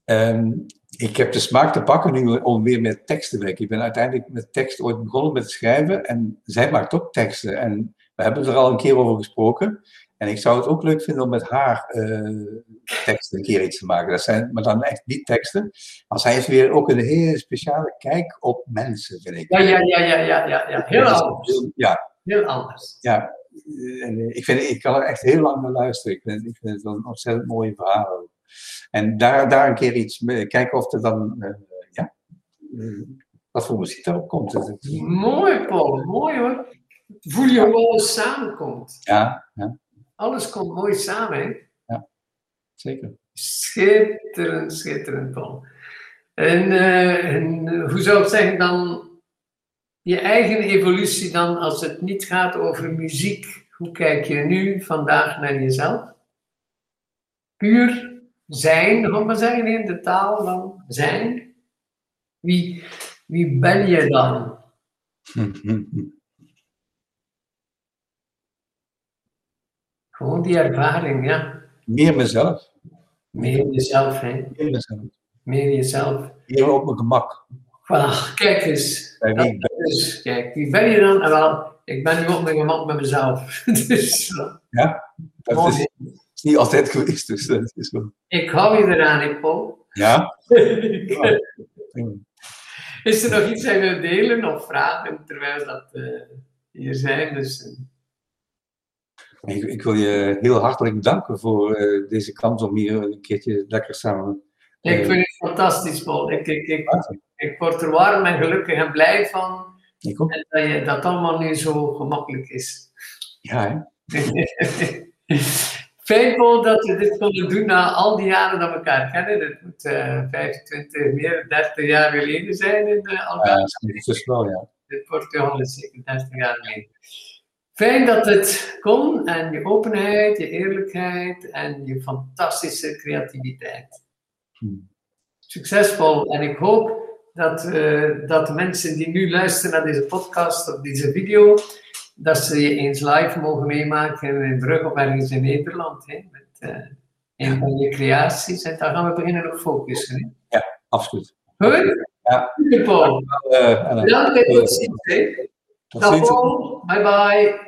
Um, ik heb de smaak te pakken nu om weer met tekst te werken. Ik ben uiteindelijk met tekst ooit begonnen met schrijven en zij maakt ook teksten. En we hebben er al een keer over gesproken. En ik zou het ook leuk vinden om met haar uh, teksten een keer iets te maken. Dat zijn, maar dan echt niet teksten. Maar zij heeft weer ook een hele speciale kijk op mensen, vind ik. Ja, ja, ja, ja, ja, ja. ja. Heel anders. Ja. Heel anders. Ja, en ik, vind, ik kan er echt heel lang naar luisteren. Ik vind, ik vind het wel een ontzettend mooie verhaal. En daar, daar een keer iets mee, kijken of er dan, uh, ja, uh, wat voor muziek daarop komt. Mooi, Paul, mooi hoor. Voel je hoe alles samenkomt. Ja, ja. Alles komt mooi samen, hè? Ja, zeker. Schitterend, schitterend, Paul. En, uh, en hoe zou ik zeggen dan, je eigen evolutie dan, als het niet gaat over muziek, hoe kijk je nu vandaag naar jezelf? Puur zijn, nog maar zeggen in de taal van zijn. Wie, wie ben je dan? Gewoon die ervaring, ja. Meer mezelf. Meer jezelf, hè. Meer mezelf. Meer jezelf. Meer op mijn gemak. Voilà, kijk eens. Is, kijk, wie ben je dan? En wel, ik ben nu op mijn gemak met mezelf. dus, ja, dat is, is niet altijd geweest, dus dat is wel... Ik hou je eraan, Paul. Ja? Is er nog iets dat je wilt delen of vragen terwijl dat uh, hier zijn? Dus, uh... ik, ik, wil je heel hartelijk bedanken voor uh, deze kans om hier een keertje lekker samen... ik vind het fantastisch, Paul. Ik, ik, ik, ik, word er warm en gelukkig en blij van. Ik ook. En dat je, dat allemaal nu zo gemakkelijk is. Ja, hè? Fijn Paul dat we dit konden doen na al die jaren dat we elkaar kennen. Het moet uh, 25, meer 30 jaar geleden zijn in de Algarve. Ja, dat is wel, ja. Is zeker 30 jaar geleden. Fijn dat het kon en je openheid, je eerlijkheid en je fantastische creativiteit. Hmm. Succesvol en ik hoop dat, uh, dat de mensen die nu luisteren naar deze podcast of deze video, dat ze je eens live mogen meemaken in Brugge of ergens in Nederland. Hè, met uh, een van je creaties. En daar gaan we beginnen op focussen. Hè. Ja, absoluut. Goed? Ja. Super, Paul. Uh, Bedankt en tot ziens. Tot ziens. Bye bye.